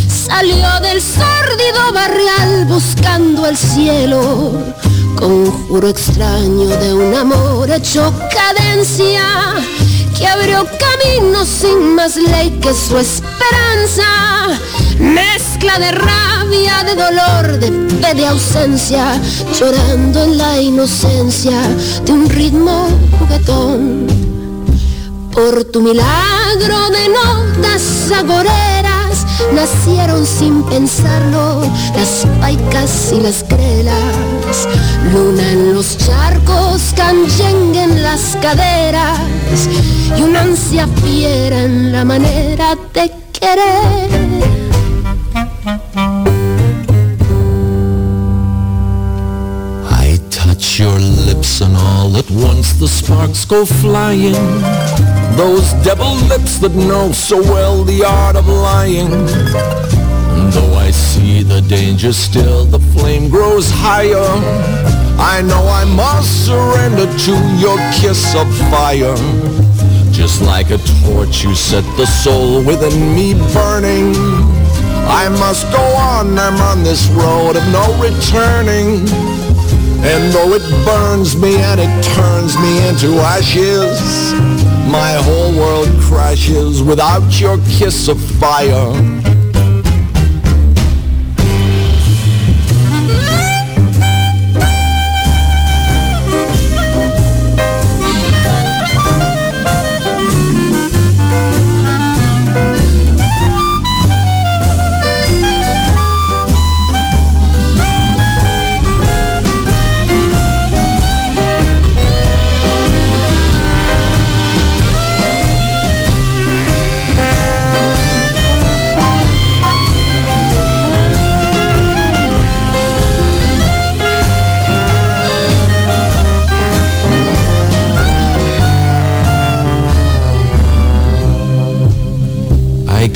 salió del sórdido barrial buscando el cielo. Conjuro extraño de un amor hecho cadencia que abrió camino sin más ley que su esperanza mezcla de rabia, de dolor, de fe, de ausencia, llorando en la inocencia de un ritmo juguetón. Por tu milagro de notas agoreras nacieron sin pensarlo las paicas y las crelas. Luna en los charcos, canchengue en las caderas y una ansia fiera en la manera de querer. The sparks go flying. Those devil lips that know so well the art of lying. Though I see the danger still, the flame grows higher. I know I must surrender to your kiss of fire. Just like a torch you set the soul within me burning. I must go on, I'm on this road of no returning and though it burns me and it turns me into ashes, my whole world crashes without your kiss of fire.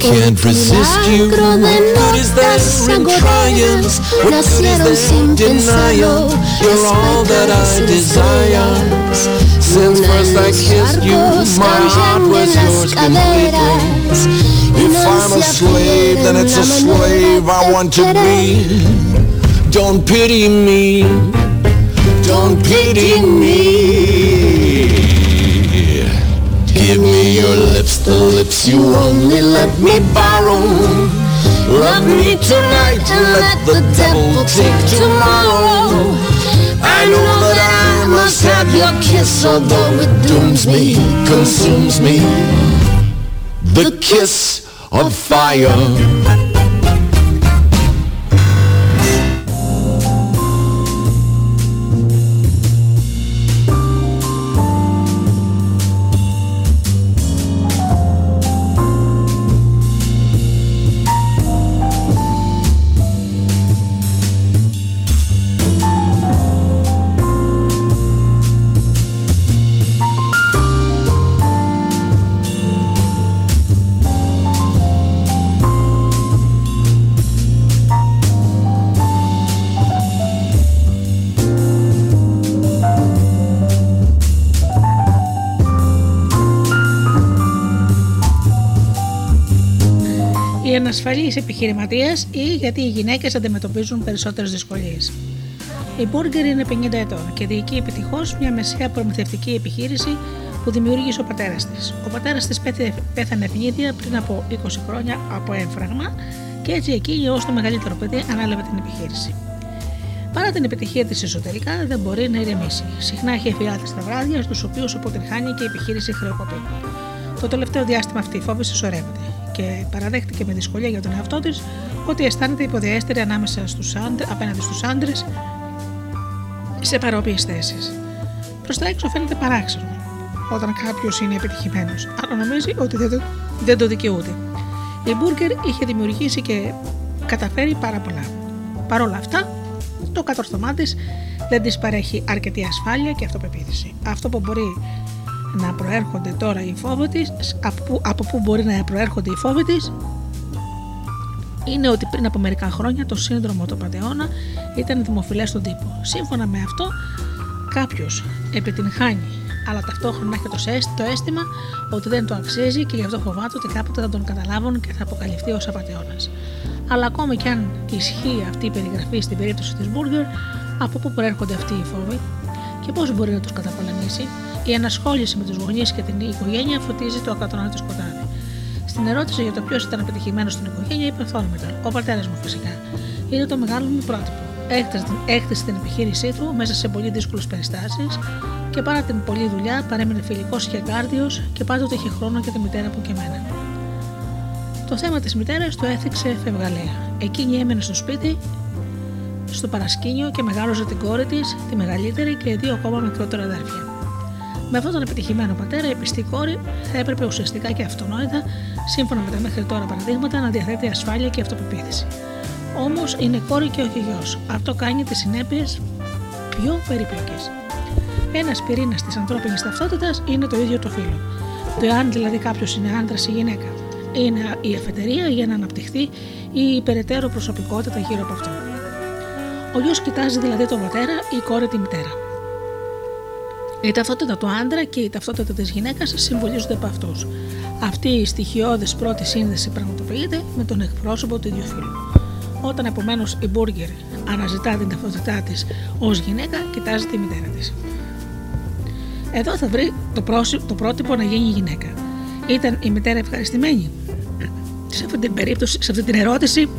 Can't resist you. What good is there in? What good is in denial? You're all that I desire. Since first I kissed you, my heart was yours completely. If I'm a slave, then it's a slave I want to be. Don't pity me. Don't pity me. Me your lips, the lips you only let me borrow. Love me tonight and let the devil take tomorrow. I know that I must have your kiss, although it dooms me, consumes me. The kiss of fire. Ασφαλείς επιχειρηματίες ή γιατί οι γυναίκες αντιμετωπίζουν περισσότερες δυσκολίες. Η Burger είναι 50 ετών και διοικεί επιτυχώς μια μεσαία προμηθευτική επιχείρηση που δημιούργησε ο πατέρας της. Ο πατέρας της πέθανε ευνίδια πριν από 20 χρόνια από έμφραγμα και έτσι εκείνη ω το μεγαλύτερο παιδί ανάλαβε την επιχείρηση. Παρά την επιτυχία της εσωτερικά, δεν μπορεί να ηρεμήσει. Συχνά έχει εφιάλτες στα βράδια, στους οποίους αποτυγχάνει και η επιχείρηση χρεοκοπεί. Το τελευταίο διάστημα αυτή η φόβη συσσωρεύεται και παραδέχτηκε με δυσκολία για τον εαυτό της ότι αισθάνεται υποδιέστερη ανάμεσα στους άντρε, απέναντι στους άντρες σε παρόμοιες θέσεις. Προς τα έξω φαίνεται παράξενο όταν κάποιος είναι επιτυχημένος, αλλά νομίζει ότι δεν το, δεν το δικαιούται. Η Μπουργκερ είχε δημιουργήσει και καταφέρει πάρα πολλά. Παρ' όλα αυτά, το κατορθωμά της δεν της παρέχει αρκετή ασφάλεια και αυτοπεποίθηση. Αυτό που μπορεί να προέρχονται τώρα οι φόβοι της, από, από πού μπορεί να προέρχονται οι φόβοι της, είναι ότι πριν από μερικά χρόνια το σύνδρομο του Πατεώνα ήταν δημοφιλές στον τύπο. Σύμφωνα με αυτό, κάποιος επιτυγχάνει, αλλά ταυτόχρονα έχει το αίσθημα ότι δεν το αξίζει και γι' αυτό φοβάται ότι κάποτε θα τον καταλάβουν και θα αποκαλυφθεί ως απαταιώνα. Αλλά ακόμη και αν ισχύει αυτή η περιγραφή στην περίπτωση της Μπουργκερ, από πού προέρχονται αυτοί οι φόβοι και πώς μπορεί να τους καταπολεμήσει, η ενασχόληση με τους γονείς και την οικογένεια φωτίζει το ακατονάτο σκοτάδι. Στην ερώτηση για το ποιος ήταν επιτυχημένος στην οικογένεια, είπε αυθόρμητα: Ο πατέρας μου φυσικά. Είναι το μεγάλο μου πρότυπο. Έκτισε την επιχείρησή του μέσα σε πολύ δύσκολες περιστάσεις και παρά την πολλή δουλειά παρέμεινε φιλικός και εγκάρδιο και πάντοτε είχε χρόνο για τη μητέρα που και εμένα. Το θέμα της μητέρας του έθιξε φευγαλέα. Εκείνη έμενε στο σπίτι, στο παρασκήνιο και μεγάλωσε την κόρη της, τη μεγαλύτερη και δύο ακόμα μικρότερα αδέρφια. Με αυτόν τον επιτυχημένο πατέρα, η πιστή κόρη θα έπρεπε ουσιαστικά και αυτονόητα, σύμφωνα με τα μέχρι τώρα παραδείγματα, να διαθέτει ασφάλεια και αυτοπεποίθηση. Όμως είναι κόρη και όχι γιος. Αυτό κάνει τις συνέπειες πιο περίπλοκες. Ένας πυρήνας της ανθρώπινης ταυτότητας είναι το ίδιο το φύλλο. Το εάν δηλαδή κάποιος είναι άντρας ή γυναίκα. Είναι η αφετηρία για να αναπτυχθεί η υπεραιτέρω προσωπικότητα γύρω από αυτό. Ο γιος κοιτάζει δηλαδή τον πατέρα ή η κόρη τη μητέρα. Η ταυτότητα του άντρα και η ταυτότητα της γυναίκας συμβολίζονται από αυτούς. Αυτή η στοιχειώδης πρώτη σύνδεση πραγματοποιείται με τον εκπρόσωπο του ίδιου φίλου. Όταν επομένως η Μπουργκερ αναζητά την ταυτότητά της ως γυναίκα, κοιτάζει τη μητέρα της. Εδώ θα βρει το, το πρότυπο να γίνει γυναίκα. Ήταν η μητέρα ευχαριστημένη; Σε αυτή την περίπτωση, σε αυτή την ερώτηση,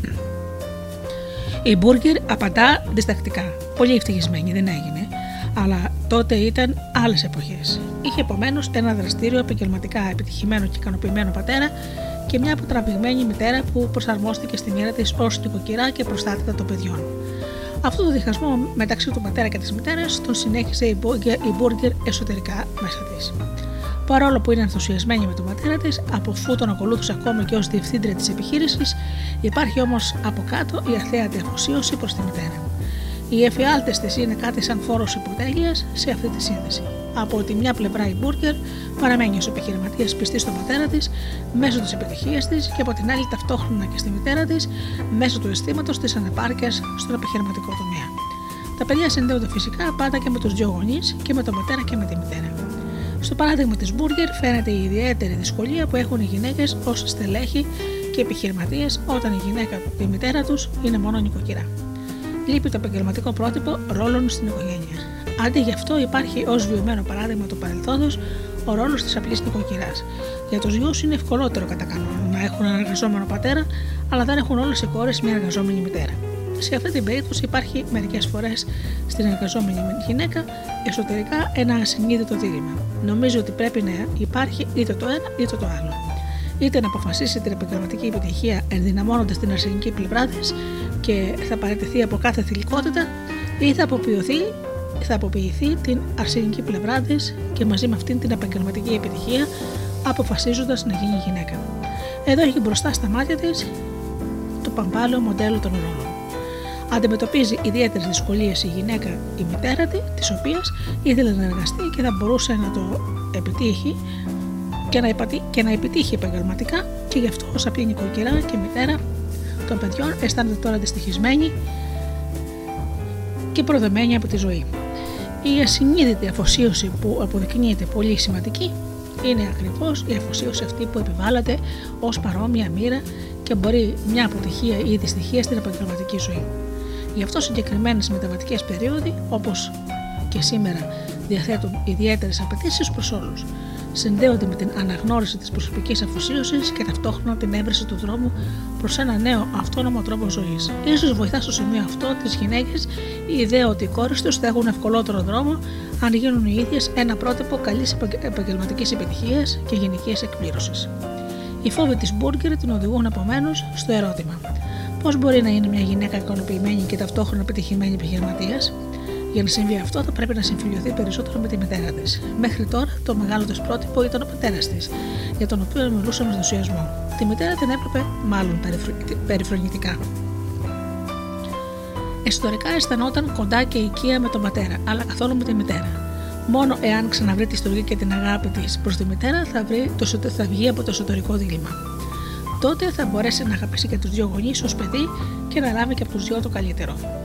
η Μπουργκερ απαντά διστακτικά. Πολύ ευτυχισμένη, δεν έγινε. Αλλά τότε ήταν άλλες εποχές. Είχε επομένως ένα δραστήριο, επαγγελματικά επιτυχημένο και ικανοποιημένο πατέρα και μια αποτραβηγμένη μητέρα που προσαρμόστηκε στη μοίρα της ως νοικοκυρά και προστάτητα των παιδιών. Αυτό το διχασμό μεταξύ του πατέρα και της μητέρας τον συνέχισε η Μπουργκερ εσωτερικά μέσα της. Παρόλο που είναι ενθουσιασμένη με τον πατέρα της, από αφού τον ακολούθησε ακόμα και ως διευθύντρια της επιχείρησης, υπάρχει όμως από κάτω η αθέατη αφοσίωση προς τη μητέρα. Οι εφιάλτες της είναι κάτι σαν φόρος υποτέλειας σε αυτή τη σύνδεση. Από τη μια πλευρά η Μπουργκερ παραμένει ως επιχειρηματίας πιστής στον πατέρα της μέσω της επιτυχίας της και από την άλλη ταυτόχρονα και στη μητέρα της μέσω του αισθήματος της ανεπάρκειας στον επιχειρηματικό τομέα. Τα παιδιά συνδέονται φυσικά πάντα και με τους δυο γονείς και με τον πατέρα και με τη μητέρα. Στο παράδειγμα της Μπουργκερ φαίνεται η ιδιαίτερη δυσκολία που έχουν οι γυναίκες ως στελέχη και επιχειρηματίες όταν η γυναίκα, η μητέρα τους, είναι μόνο νοικοκυρά. Λείπει το επαγγελματικό πρότυπο ρόλων στην οικογένεια. Αντί γι' αυτό υπάρχει ως βιωμένο παράδειγμα του παρελθόντος ο ρόλος της απλής νοικοκυράς. Για τους γιους είναι ευκολότερο κατά κανόνα να έχουν έναν εργαζόμενο πατέρα, αλλά δεν έχουν όλες οι κόρες μια εργαζόμενη μητέρα. Σε αυτή την περίπτωση υπάρχει μερικές φορές στην εργαζόμενη γυναίκα εσωτερικά ένα ασυνείδητο δίλημα. Νομίζω ότι πρέπει να υπάρχει είτε το ένα είτε το άλλο. Είτε να αποφασίσει την επαγγελματική επιτυχία ενδυναμώνοντας την αρσενική πλευρά της και θα παραιτηθεί από κάθε θηλυκότητα, ή θα αποποιηθεί θα αποποιηθεί την αρσενική πλευρά της και μαζί με αυτήν την επαγγελματική επιτυχία, αποφασίζοντας να γίνει γυναίκα. Εδώ έχει μπροστά στα μάτια της το παμπάλαιο μοντέλο των ρόλων. Αντιμετωπίζει ιδιαίτερες δυσκολίες η γυναίκα, η μητέρα τη, της οποίας ήθελε να εργαστεί και θα μπορούσε να το επιτύχει και να, και να επιτύχει επαγγελματικά και γι' αυτό ω απλή νοικοκυρά και μητέρα των παιδιών αισθάνεται τώρα δυστυχισμένη και προδεμένη από τη ζωή. Η ασυνείδητη αφοσίωση που αποδεικνύεται πολύ σημαντική είναι ακριβώς η αφοσίωση αυτή που επιβάλλεται ως παρόμοια μοίρα και μπορεί μια αποτυχία ή δυστυχία στην επαγγελματική ζωή. Γι' αυτό συγκεκριμένες μεταβατικές περίοδοι, όπως και σήμερα, διαθέτουν ιδιαίτερες απαιτήσεις προς όλους. Συνδέονται με την αναγνώριση της προσωπικής αφοσίωσης και ταυτόχρονα την έβρεση του δρόμου προς ένα νέο αυτόνομο τρόπο ζωής. σω βοηθά στο σημείο αυτό τις γυναίκες η ιδέα ότι οι κόρες τους θα έχουν ευκολότερο δρόμο αν γίνουν οι ίδιες ένα πρότυπο καλής επαγγελματικής επιτυχίας και γενικής εκπλήρωσης. Οι φόβοι της Μπουργκερ την οδηγούν επομένως στο ερώτημα: Πώς μπορεί να είναι μια γυναίκα ικανοποιημένη και ταυτόχρονα επιτυχημένη επιχειρηματίας, για να συμβεί αυτό, θα πρέπει να συμφιλειωθεί περισσότερο με τη μητέρα της. Μέχρι τώρα, το μεγάλο της πρότυπο ήταν ο πατέρας της, για τον οποίο μιλούσε με ενθουσιασμό. Τη μητέρα την έπρεπε μάλλον περιφρονητικά. Εσωτερικά αισθανόταν κοντά και οικία με τον πατέρα, αλλά καθόλου με τη μητέρα. Μόνο εάν ξαναβρει τη στοργή και την αγάπη της προς τη μητέρα, θα, βρει το, θα βγει από το εσωτερικό δίλημα. Τότε θα μπορέσει να αγαπήσει και τους δύο γονείς ως παιδί και να λάβει και από τους δύο το καλύτερο.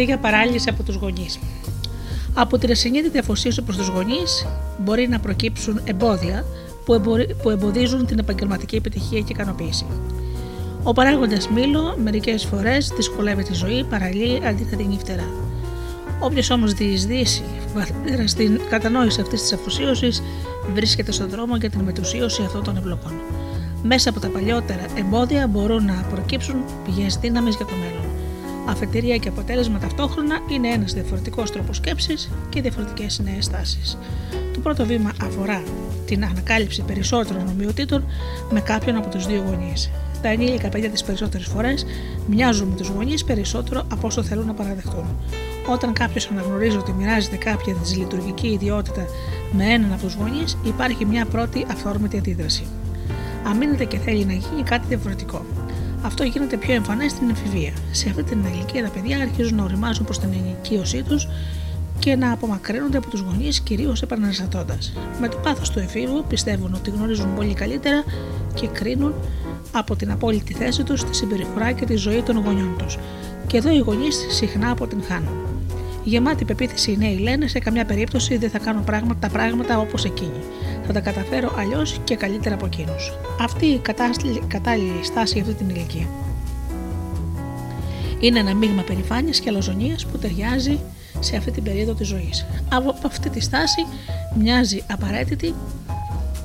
Αντί για παράλυση από τους γονείς. Από την ασυνείδητη αφοσίωση προς τους γονείς μπορεί να προκύψουν εμπόδια που εμποδίζουν την επαγγελματική επιτυχία και ικανοποίηση. Ο παράγοντας μήλο μερικές φορές δυσκολεύει τη ζωή, παραλύει αντί να την φτερά. Όποιος όμως διεισδύσει βαθύτερα στην κατανόηση αυτής της αφοσίωσης βρίσκεται στον δρόμο για την μετουσίωση αυτών των εμπλοκών. Μέσα από τα παλιότερα εμπόδια μπορούν να προκύψουν πηγές δύναμης για το μέλλον. Αφετηρία και αποτέλεσμα ταυτόχρονα είναι ένας διαφορετικός τρόπος σκέψης και διαφορετικές νέες τάσεις. Το πρώτο βήμα αφορά την ανακάλυψη περισσότερων ομοιοτήτων με κάποιον από τους δύο γονείς. Τα ενήλικα παιδιά τις περισσότερες φορές μοιάζουν με τους γονείς περισσότερο από όσο θέλουν να παραδεχτούν. Όταν κάποιος αναγνωρίζει ότι μοιράζεται κάποια δυσλειτουργική ιδιότητα με έναν από τους γονείς, υπάρχει μια πρώτη αυθόρμητη αντίδραση. Αμήνεται και θέλει να γίνει κάτι διαφορετικό. Αυτό γίνεται πιο εμφανές στην εμφηβεία. Σε αυτή την ηλικία τα παιδιά αρχίζουν να οριμάζουν προς την ενοικίωσή τους και να απομακρύνονται από τους γονείς, κυρίως επαναστατώντας. Με το πάθος του εφήβου πιστεύουν ότι γνωρίζουν πολύ καλύτερα και κρίνουν από την απόλυτη θέση τους τη συμπεριφορά και τη ζωή των γονιών τους. Και εδώ οι γονείς συχνά αποτυγχάνουν. Γεμάτη πεποίθηση οι νέοι λένε σε καμιά περίπτωση δεν θα κάνω πράγματα, τα πράγματα όπως εκείνοι. Θα τα καταφέρω αλλιώς και καλύτερα από εκείνους. Αυτή η κατάλληλη στάση για αυτή την ηλικία. Είναι ένα μείγμα περηφάνειας και αλαζονίας που ταιριάζει σε αυτή την περίοδο της ζωής. Από αυτή τη στάση μοιάζει απαραίτητη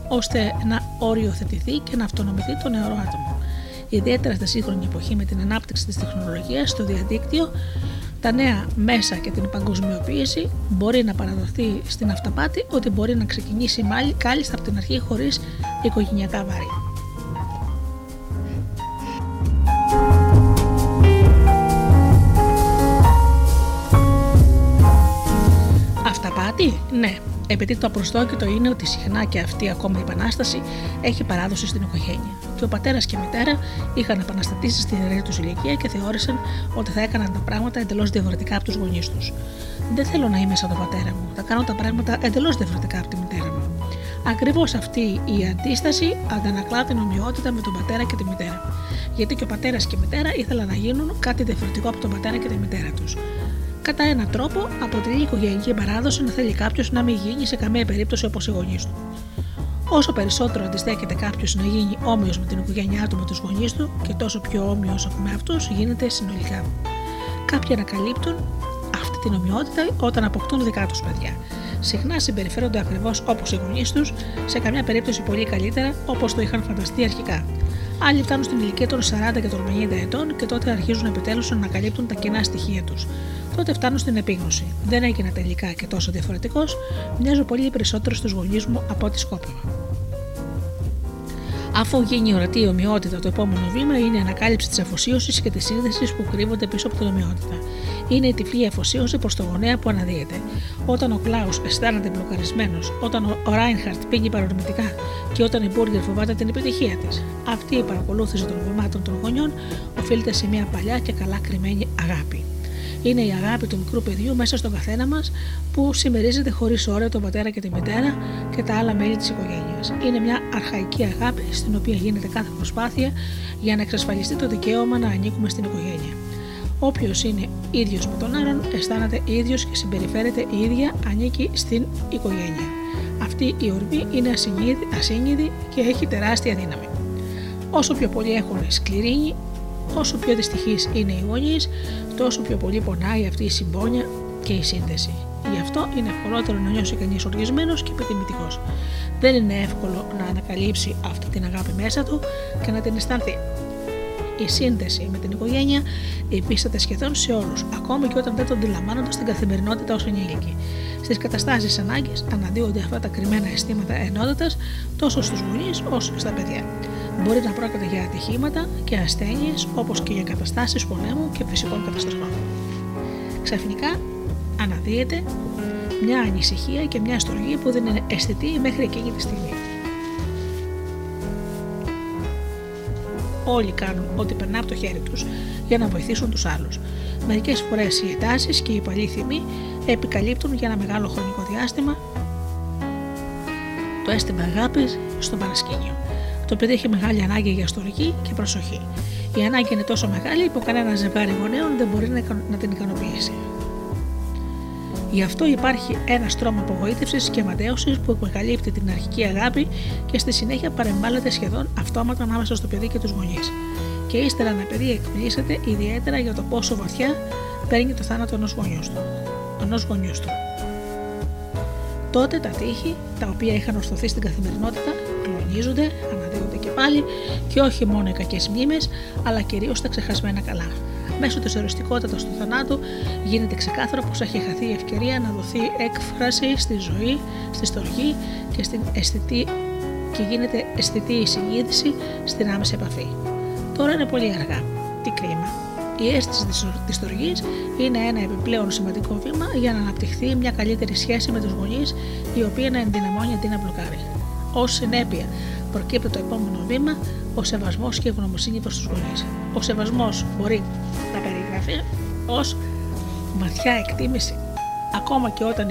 ώστε να οριοθετηθεί και να αυτονομηθεί το νεαρό άτομο. Ιδιαίτερα στη σύγχρονη εποχή με την ανάπτυξη της τεχνολογίας στο διαδίκτυο, τα νέα μέσα και την παγκοσμιοποίηση μπορεί να παραδοθεί στην αυταπάτη ότι μπορεί να ξεκινήσει κάλλιστα από την αρχή χωρίς οικογενειακά βάρη. Αυταπάτη, ναι, επειδή το απροστόκητο είναι ότι συχνά και αυτή ακόμα η επανάσταση έχει παράδοση στην οικογένεια. Και ο πατέρας και η μητέρα είχαν επαναστατήσει στην ιερή τους ηλικία και θεώρησαν ότι θα έκαναν τα πράγματα εντελώς διαφορετικά από τους γονείς τους. Δεν θέλω να είμαι σαν τον πατέρα μου. Θα κάνω τα πράγματα εντελώς διαφορετικά από τη μητέρα μου. Ακριβώς αυτή η αντίσταση αντανακλά την ομοιότητα με τον πατέρα και τη μητέρα. Γιατί και ο πατέρας και η μητέρα ήθελαν να γίνουν κάτι διαφορετικό από τον πατέρα και τη μητέρα τους κατά έναν τρόπο αποτελεί οικογενειακή παράδοση να θέλει κάποιος να μην γίνει σε καμία περίπτωση όπως οι γονείς του. Όσο περισσότερο αντιστέκεται κάποιος να γίνει όμοιος με την οικογένειά του με τους γονείς του και τόσο πιο όμοιος με αυτούς γίνεται συνολικά. Κάποιοι ανακαλύπτουν αυτή την ομοιότητα όταν αποκτούν δικά τους παιδιά. Συχνά συμπεριφέρονται ακριβώς όπως οι γονείς τους, σε καμιά περίπτωση πολύ καλύτερα όπως το είχαν φανταστεί αρχικά. Άλλοι φτάνουν στην ηλικία των 40 και των 50 ετών και τότε αρχίζουν επιτέλους να ανακαλύπτουν τα κοινά στοιχεία τους τότε φτάνω στην επίγνωση. Δεν έγινα τελικά και τόσο διαφορετικός, μοιάζω πολύ περισσότερο στους γονείς μου από ό,τι σκόπευα. Αφού γίνει ορατή η ομοιότητα, το επόμενο βήμα είναι η ανακάλυψη της αφοσίωσης και της σύνδεσης που κρύβονται πίσω από την ομοιότητα. Είναι η τυφλή αφοσίωση προς το γονέα που αναδύεται. Όταν ο Κλάους αισθάνεται μπλοκαρισμένος, όταν ο Ράινχαρτ πήγε παρορμητικά και όταν η Μπουργκερ φοβάται την επιτυχία της. Αυτή η παρακολούθηση των βημάτων των γονιών οφείλεται σε μια παλιά και καλά κρυμμένη αγάπη είναι η αγάπη του μικρού παιδιού μέσα στον καθένα μας που συμμερίζεται χωρίς όρια τον πατέρα και τη μητέρα και τα άλλα μέλη της οικογένειας. Είναι μια αρχαϊκή αγάπη στην οποία γίνεται κάθε προσπάθεια για να εξασφαλιστεί το δικαίωμα να ανήκουμε στην οικογένεια. Όποιος είναι ίδιος με τον άλλον, αισθάνεται ίδιος και συμπεριφέρεται η ίδια, ανήκει στην οικογένεια. Αυτή η ορμή είναι ασύνειδη και έχει τεράστια δύναμη. Όσο πιο πολύ έχουν σκληρίνει, όσο πιο δυστυχείς είναι οι γονείς, τόσο πιο πολύ πονάει αυτή η συμπόνια και η σύνδεση. Γι' αυτό είναι ευκολότερο να νιώσει κανείς οργισμένος και επιθυμητικό. Δεν είναι εύκολο να ανακαλύψει αυτή την αγάπη μέσα του και να την αισθανθεί. Η σύνδεση με την οικογένεια υφίσταται σχεδόν σε όλους, ακόμη και όταν δεν τον αντιλαμβάνονται στην καθημερινότητα ως ενήλικοι. Στις καταστάσεις ανάγκης αναδύονται αυτά τα κρυμμένα αισθήματα ενότητας τόσο στους γονείς όσο και στα παιδιά. Μπορεί να πρόκειται για ατυχήματα και ασθένειες όπως και για καταστάσεις πολέμου και φυσικών καταστροφών. Ξαφνικά αναδύεται μια ανησυχία και μια στοργή που δεν είναι αισθητή μέχρι εκείνη τη στιγμή. Όλοι κάνουν ό,τι περνά από το χέρι τους για να βοηθήσουν τους άλλους. Μερικές φορές οι εντάσεις και οι παλιοί θυμοί επικαλύπτουν για ένα μεγάλο χρονικό διάστημα το αίσθημα αγάπης στο παρασκήνιο. Το παιδί έχει μεγάλη ανάγκη για στοργή και προσοχή. Η ανάγκη είναι τόσο μεγάλη που κανένας ζευγάρι γονέων δεν μπορεί να την ικανοποιήσει. Γι' αυτό υπάρχει ένας στρώμα απογοήτευσης και ματέωσης που επικαλύπτει την αρχική αγάπη και στη συνέχεια παρεμβάλλεται σχεδόν αυτόματα ανάμεσα στο παιδί και τους γονείς. Και ύστερα ένα παιδί εκπλήσεται ιδιαίτερα για το πόσο βαθιά παίρνει το θάνατο ενός γονιού του. ενός γονιούς του. Τότε τα τείχη, τα οποία είχαν ορθωθεί στην καθημερινότητα, κλονίζονται, αναδύονται και πάλι και όχι μόνο οι κακές μνήμες, αλλά κυρίως τα ξεχασμένα καλά. Μέσω της οριστικότητας του θανάτου γίνεται ξεκάθαρο πως έχει χαθεί η ευκαιρία να δοθεί έκφραση στη ζωή, στη στοργή και στην αισθητή και γίνεται αισθητή η συνείδηση στην άμεση επαφή. Τώρα είναι πολύ αργά. Τι κρίμα. Η αίσθηση της στοργής είναι ένα επιπλέον σημαντικό βήμα για να αναπτυχθεί μια καλύτερη σχέση με τους γονείς, η οποία να ενδυναμώνει αντί να μπλοκάρει. Ω συνέπεια, προκύπτει το επόμενο βήμα, ο σεβασμός και η ευγνωμοσύνη προς τους γονείς. Ο σεβασμός μπορεί να περιγραφεί ως βαθιά εκτίμηση ακόμα και όταν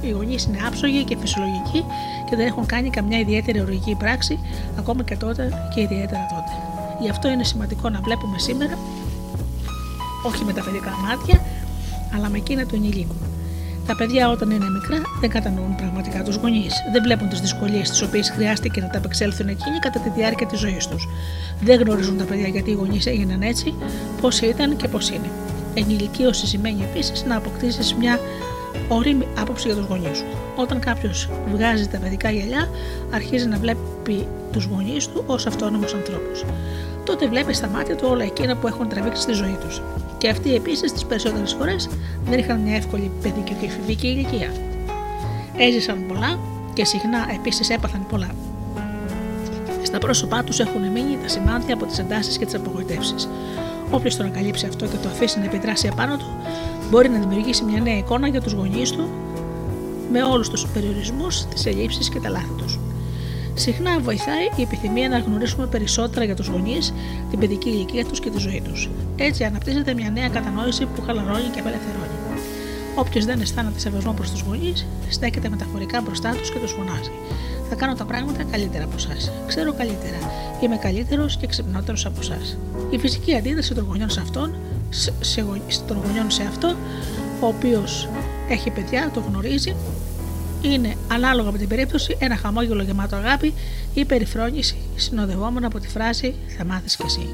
οι γονείς είναι άψογοι και φυσιολογικοί και δεν έχουν κάνει καμιά ιδιαίτερη ορολογική πράξη, ακόμα και τότε και ιδιαίτερα τότε. Γι' αυτό είναι σημαντικό να βλέπουμε σήμερα, όχι με τα παιδικά μάτια, αλλά με εκείνα του ενηλίκου. Τα παιδιά όταν είναι μικρά δεν κατανοούν πραγματικά τους γονείς. Δεν βλέπουν τις δυσκολίες τις οποίες χρειάστηκε να τα απεξέλθουν εκείνοι κατά τη διάρκεια της ζωής τους. Δεν γνωρίζουν τα παιδιά γιατί οι γονείς έγιναν έτσι, πώ ήταν και πώς είναι. Ενηλικίωση σημαίνει επίσης να αποκτήσεις μια όρημη άποψη για τους γονείς σου. Όταν κάποιος βγάζει τα παιδικά γυαλιά, αρχίζει να βλέπει τους γονείς του ως αυτόνομους ανθρώπους. Τότε βλέπεις στα μάτια του όλα εκείνα που έχουν τραβήξει στη ζωή τους. Και αυτοί επίσης τις περισσότερες φορές δεν είχαν μια εύκολη παιδική και εφηβική ηλικία. Έζησαν πολλά και συχνά επίσης έπαθαν πολλά. Στα πρόσωπά τους έχουν μείνει τα σημάδια από τις εντάσεις και τις απογοητεύσεις. Όποιος το ανακαλύψει αυτό και το αφήσει να επιδράσει επάνω του, μπορεί να δημιουργήσει μια νέα εικόνα για τους γονείς του με όλους τους περιορισμούς, τις ελλείψεις και τα λάθη τους. Συχνά βοηθάει η επιθυμία να γνωρίσουμε περισσότερα για τους γονείς, την παιδική ηλικία τους και τη ζωή τους. Έτσι αναπτύσσεται μια νέα κατανόηση που χαλαρώνει και απελευθερώνει. Όποιος δεν αισθάνεται σεβασμό προς τους γονείς, στέκεται μεταφορικά μπροστά τους και τους φωνάζει. Θα κάνω τα πράγματα καλύτερα από εσάς. Ξέρω καλύτερα. Είμαι καλύτερος και ξυπνότερος από εσάς. Η φυσική αντίδραση των γονιών σε αυτόν σε, των γονιών σε αυτό, ο οποίος έχει παιδιά, το γνωρίζει, είναι ανάλογα με την περίπτωση ένα χαμόγελο γεμάτο αγάπη ή περιφρόνηση συνοδευόμενο από τη φράση Θα μάθεις κι εσύ.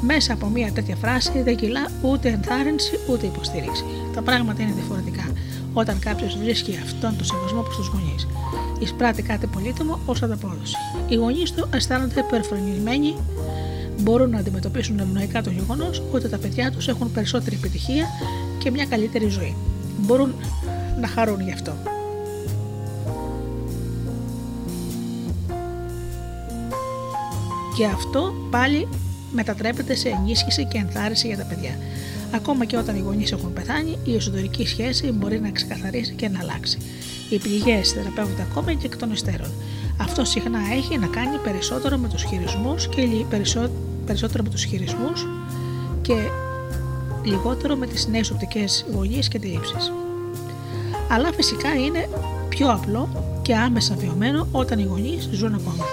Μέσα από μια τέτοια φράση δεν κυλά ούτε ενθάρρυνση ούτε υποστήριξη. Τα πράγματα είναι διαφορετικά όταν κάποιος βρίσκει αυτόν τον σεβασμό προς τους γονείς. Εισπράττει κάτι πολύτιμο ως ανταπόδοση. Οι γονείς του αισθάνονται περιφρονημένοι μπορούν να αντιμετωπίσουν ευνοϊκά το γεγονός ότι τα παιδιά τους έχουν περισσότερη επιτυχία και μια καλύτερη ζωή. Μπορούν να χαρούν γι' αυτό. Και αυτό πάλι μετατρέπεται σε ενίσχυση και ενθάρρυνση για τα παιδιά. Ακόμα και όταν οι γονείς έχουν πεθάνει, η εσωτερική σχέση μπορεί να ξεκαθαρίσει και να αλλάξει. Οι πληγές θεραπεύονται ακόμα και εκ των υστέρων. Αυτό συχνά έχει να κάνει περισσότερο με τους χειρισμούς και περισσότερο περισσότερο με τους χειρισμούς και λιγότερο με τις νέες οπτικές γωνίες και αντιλήψεις. Αλλά φυσικά είναι πιο απλό και άμεσα βιωμένο όταν οι γονείς ζουν ακόμα.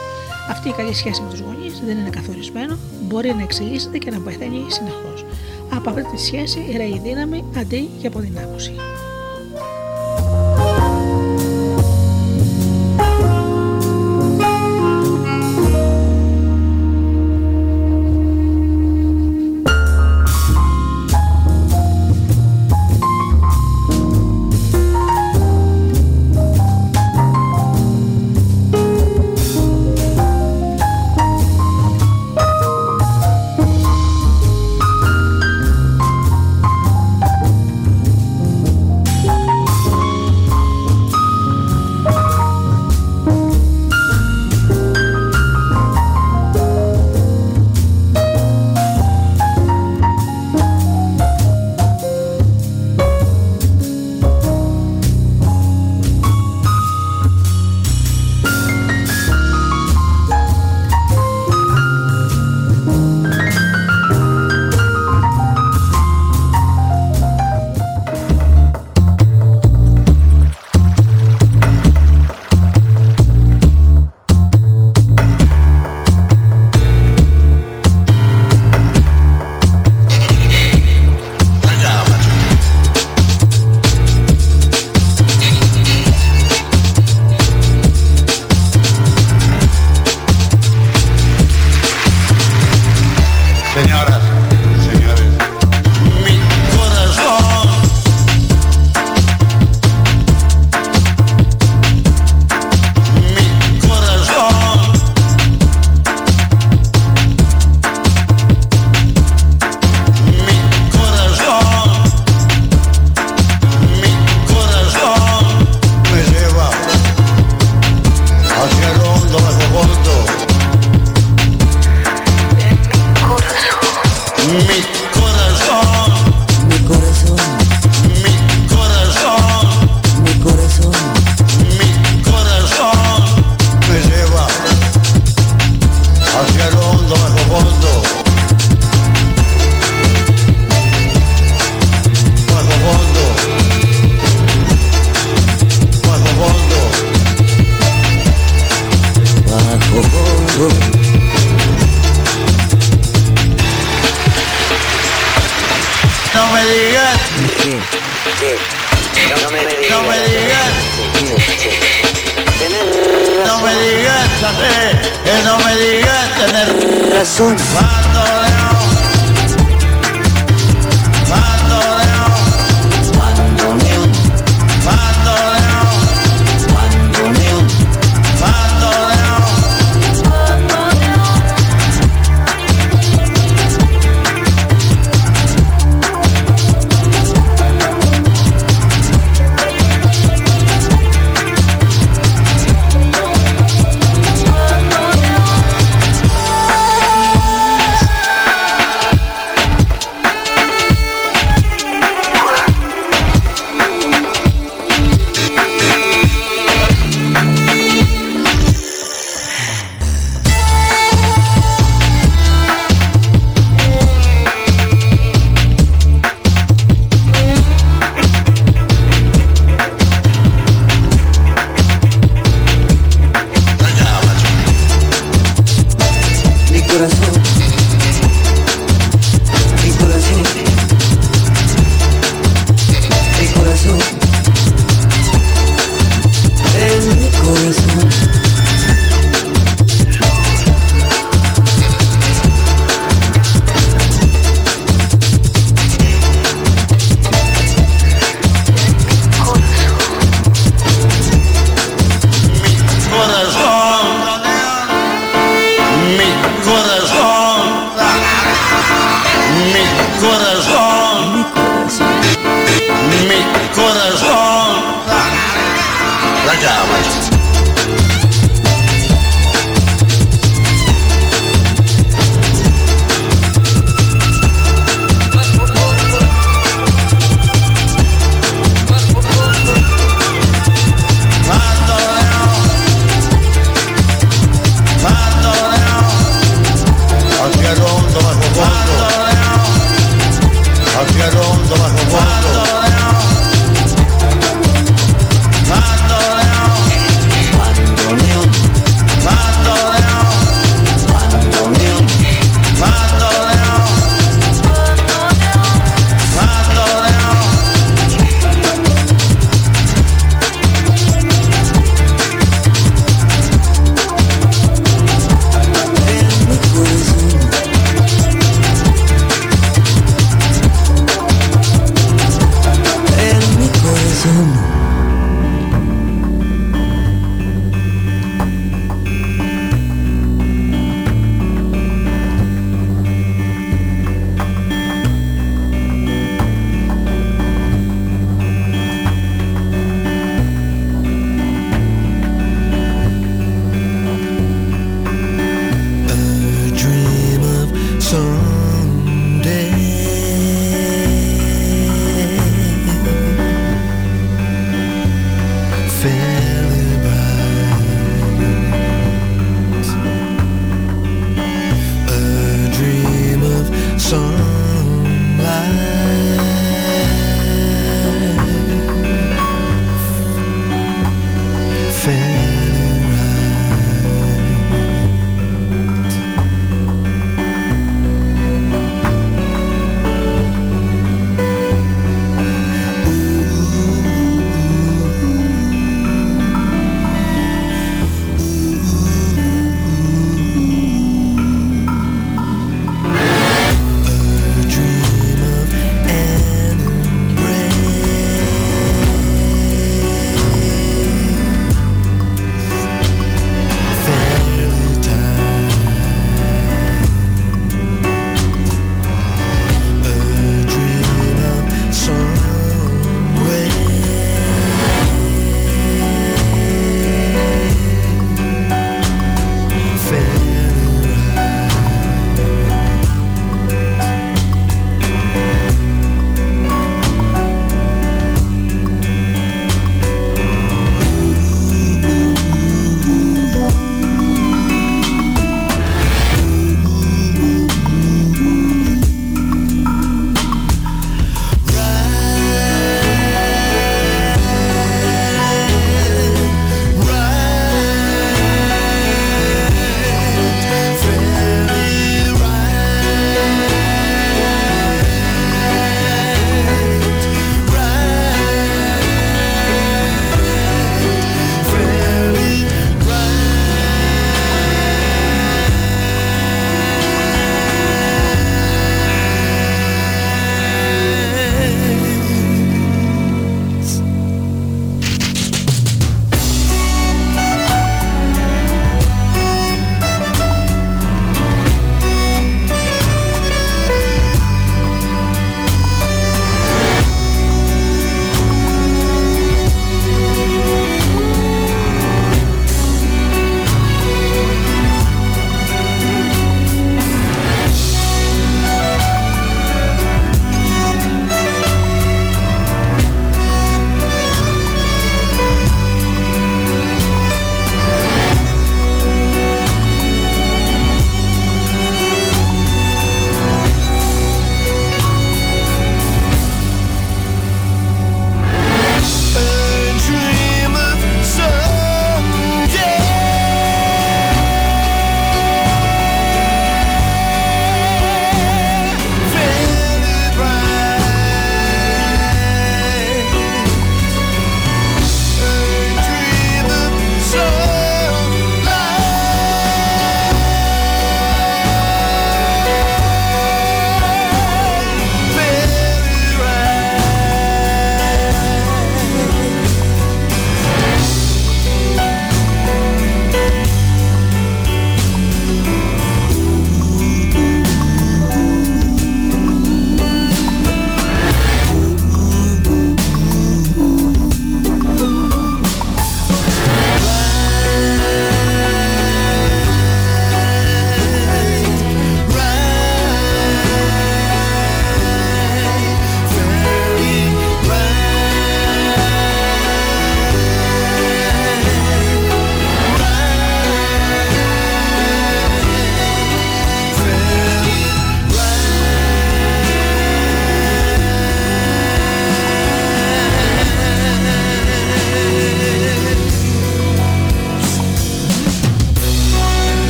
Αυτή η καλή σχέση με τους γονείς δεν είναι καθορισμένο, μπορεί να εξελίσσεται και να πεθαίνει συνεχώς. Από αυτή τη σχέση ρέει δύναμη αντί για αποδυνάμωση.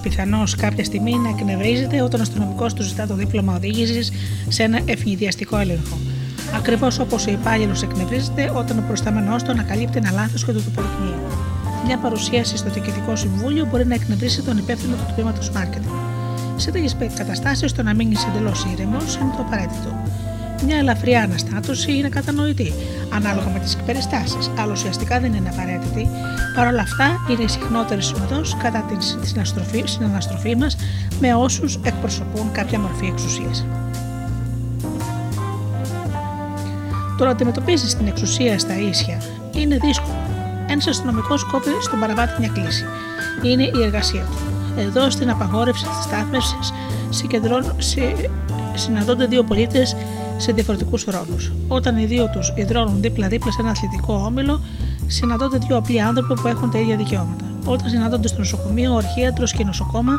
Πιθανώς κάποια στιγμή να εκνευρίζεται όταν ο αστυνομικός του ζητά το δίπλωμα οδήγησης σε ένα ευνηδιαστικό έλεγχο. Ακριβώς όπως ο υπάλληλος εκνευρίζεται όταν ο προστάμενό του ανακαλύπτει ένα λάθος και το αποδεικνύει. Μια παρουσίαση στο Διοικητικό Συμβούλιο μπορεί να εκνευρίσει τον υπεύθυνο του τμήματος marketing. Σε τέτοιες καταστάσεις, το να μείνει εντελώς ήρεμος είναι το απαραίτητο. Μια ελαφριά αναστάτωση είναι κατανοητή, ανάλογα με τις περιστάσεις, αλλά ουσιαστικά δεν είναι απαραίτητη. Παρ' όλα αυτά, είναι η συχνότερη συνοδό κατά την συναναστροφή μας με όσους εκπροσωπούν κάποια μορφή εξουσίας. Το να αντιμετωπίζεις την εξουσία στα ίσια είναι δύσκολο. Ένας αστυνομικός κόπη στον παραβάτη μια κλίση. Είναι η εργασία του. Εδώ στην απαγόρευση της στάθμευσης συναντώνται δύο πολίτες σε διαφορετικούς ρόλου. Όταν οι δύο τους ιδρώνουν δίπλα-δίπλα σε ένα αθλητικό όμιλο, συναντώνται δύο απλοί άνθρωποι που έχουν τα ίδια δικαιώματα. Όταν συναντώνται στο νοσοκομείο, ο αρχίατρο και η νοσοκόμα,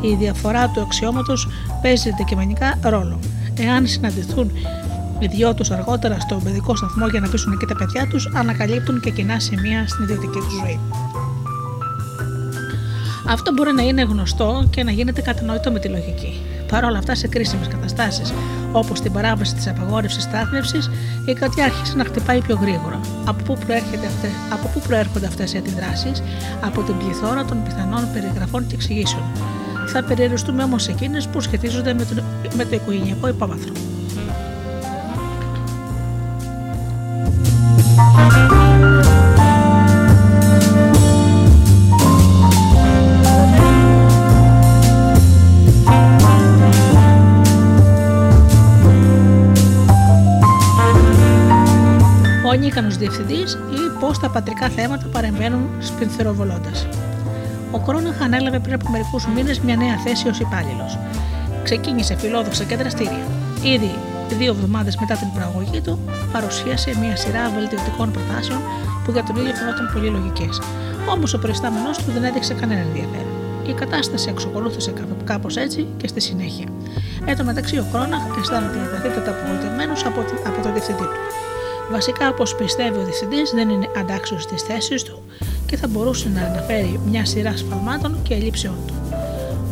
η διαφορά του αξιώματος παίζει αντικειμενικά ρόλο. Εάν συναντηθούν οι δυο τους αργότερα στο παιδικό σταθμό για να πείσουν και τα παιδιά τους, ανακαλύπτουν και κοινά σημεία στην ιδιωτική τους ζωή. Αυτό μπορεί να είναι γνωστό και να γίνεται κατανοητό με τη λογική. Παρ' όλα αυτά, σε κρίσιμες καταστάσεις, όπως την παράβαση της απαγόρευσης στάθμευσης, η καρδιά άρχισε να χτυπάει πιο γρήγορα. Από πού, αυτές, από πού προέρχονται αυτές οι αντιδράσεις, από την πληθώρα των πιθανών περιγραφών και εξηγήσεων. Θα περιοριστούμε όμως εκείνες που σχετίζονται με το, με το οικογενειακό υπόβαθρο. Διευθυντής ή πώς τα πατρικά θέματα παρεμβαίνουν σπινθεροβολώντα. Ο Κρόναχ ανέλαβε πριν από μερικούς μήνες μια νέα θέση ως υπάλληλος. Ξεκίνησε φιλόδοξα και δραστήρια. Ήδη δύο εβδομάδες μετά την προαγωγή του, παρουσίασε μια σειρά βελτιωτικών προτάσεων που για τον ίδιο φαινόταν πολύ λογικές. Όμως ο προϊστάμενός του δεν έδειξε κανένα ενδιαφέρον. Η κατάσταση εξοκολούθησε κάπως έτσι και στη συνέχεια. Εν τω μεταξύ, ο Κρόναχ αισθάνεται βαθύτερα απογοητευμένος από, από τον διευθυντή του. Βασικά, όπως πιστεύει ο διευθυντής, δεν είναι αντάξιος στις θέσεις του και θα μπορούσε να αναφέρει μια σειρά σφαλμάτων και ελλείψεών του.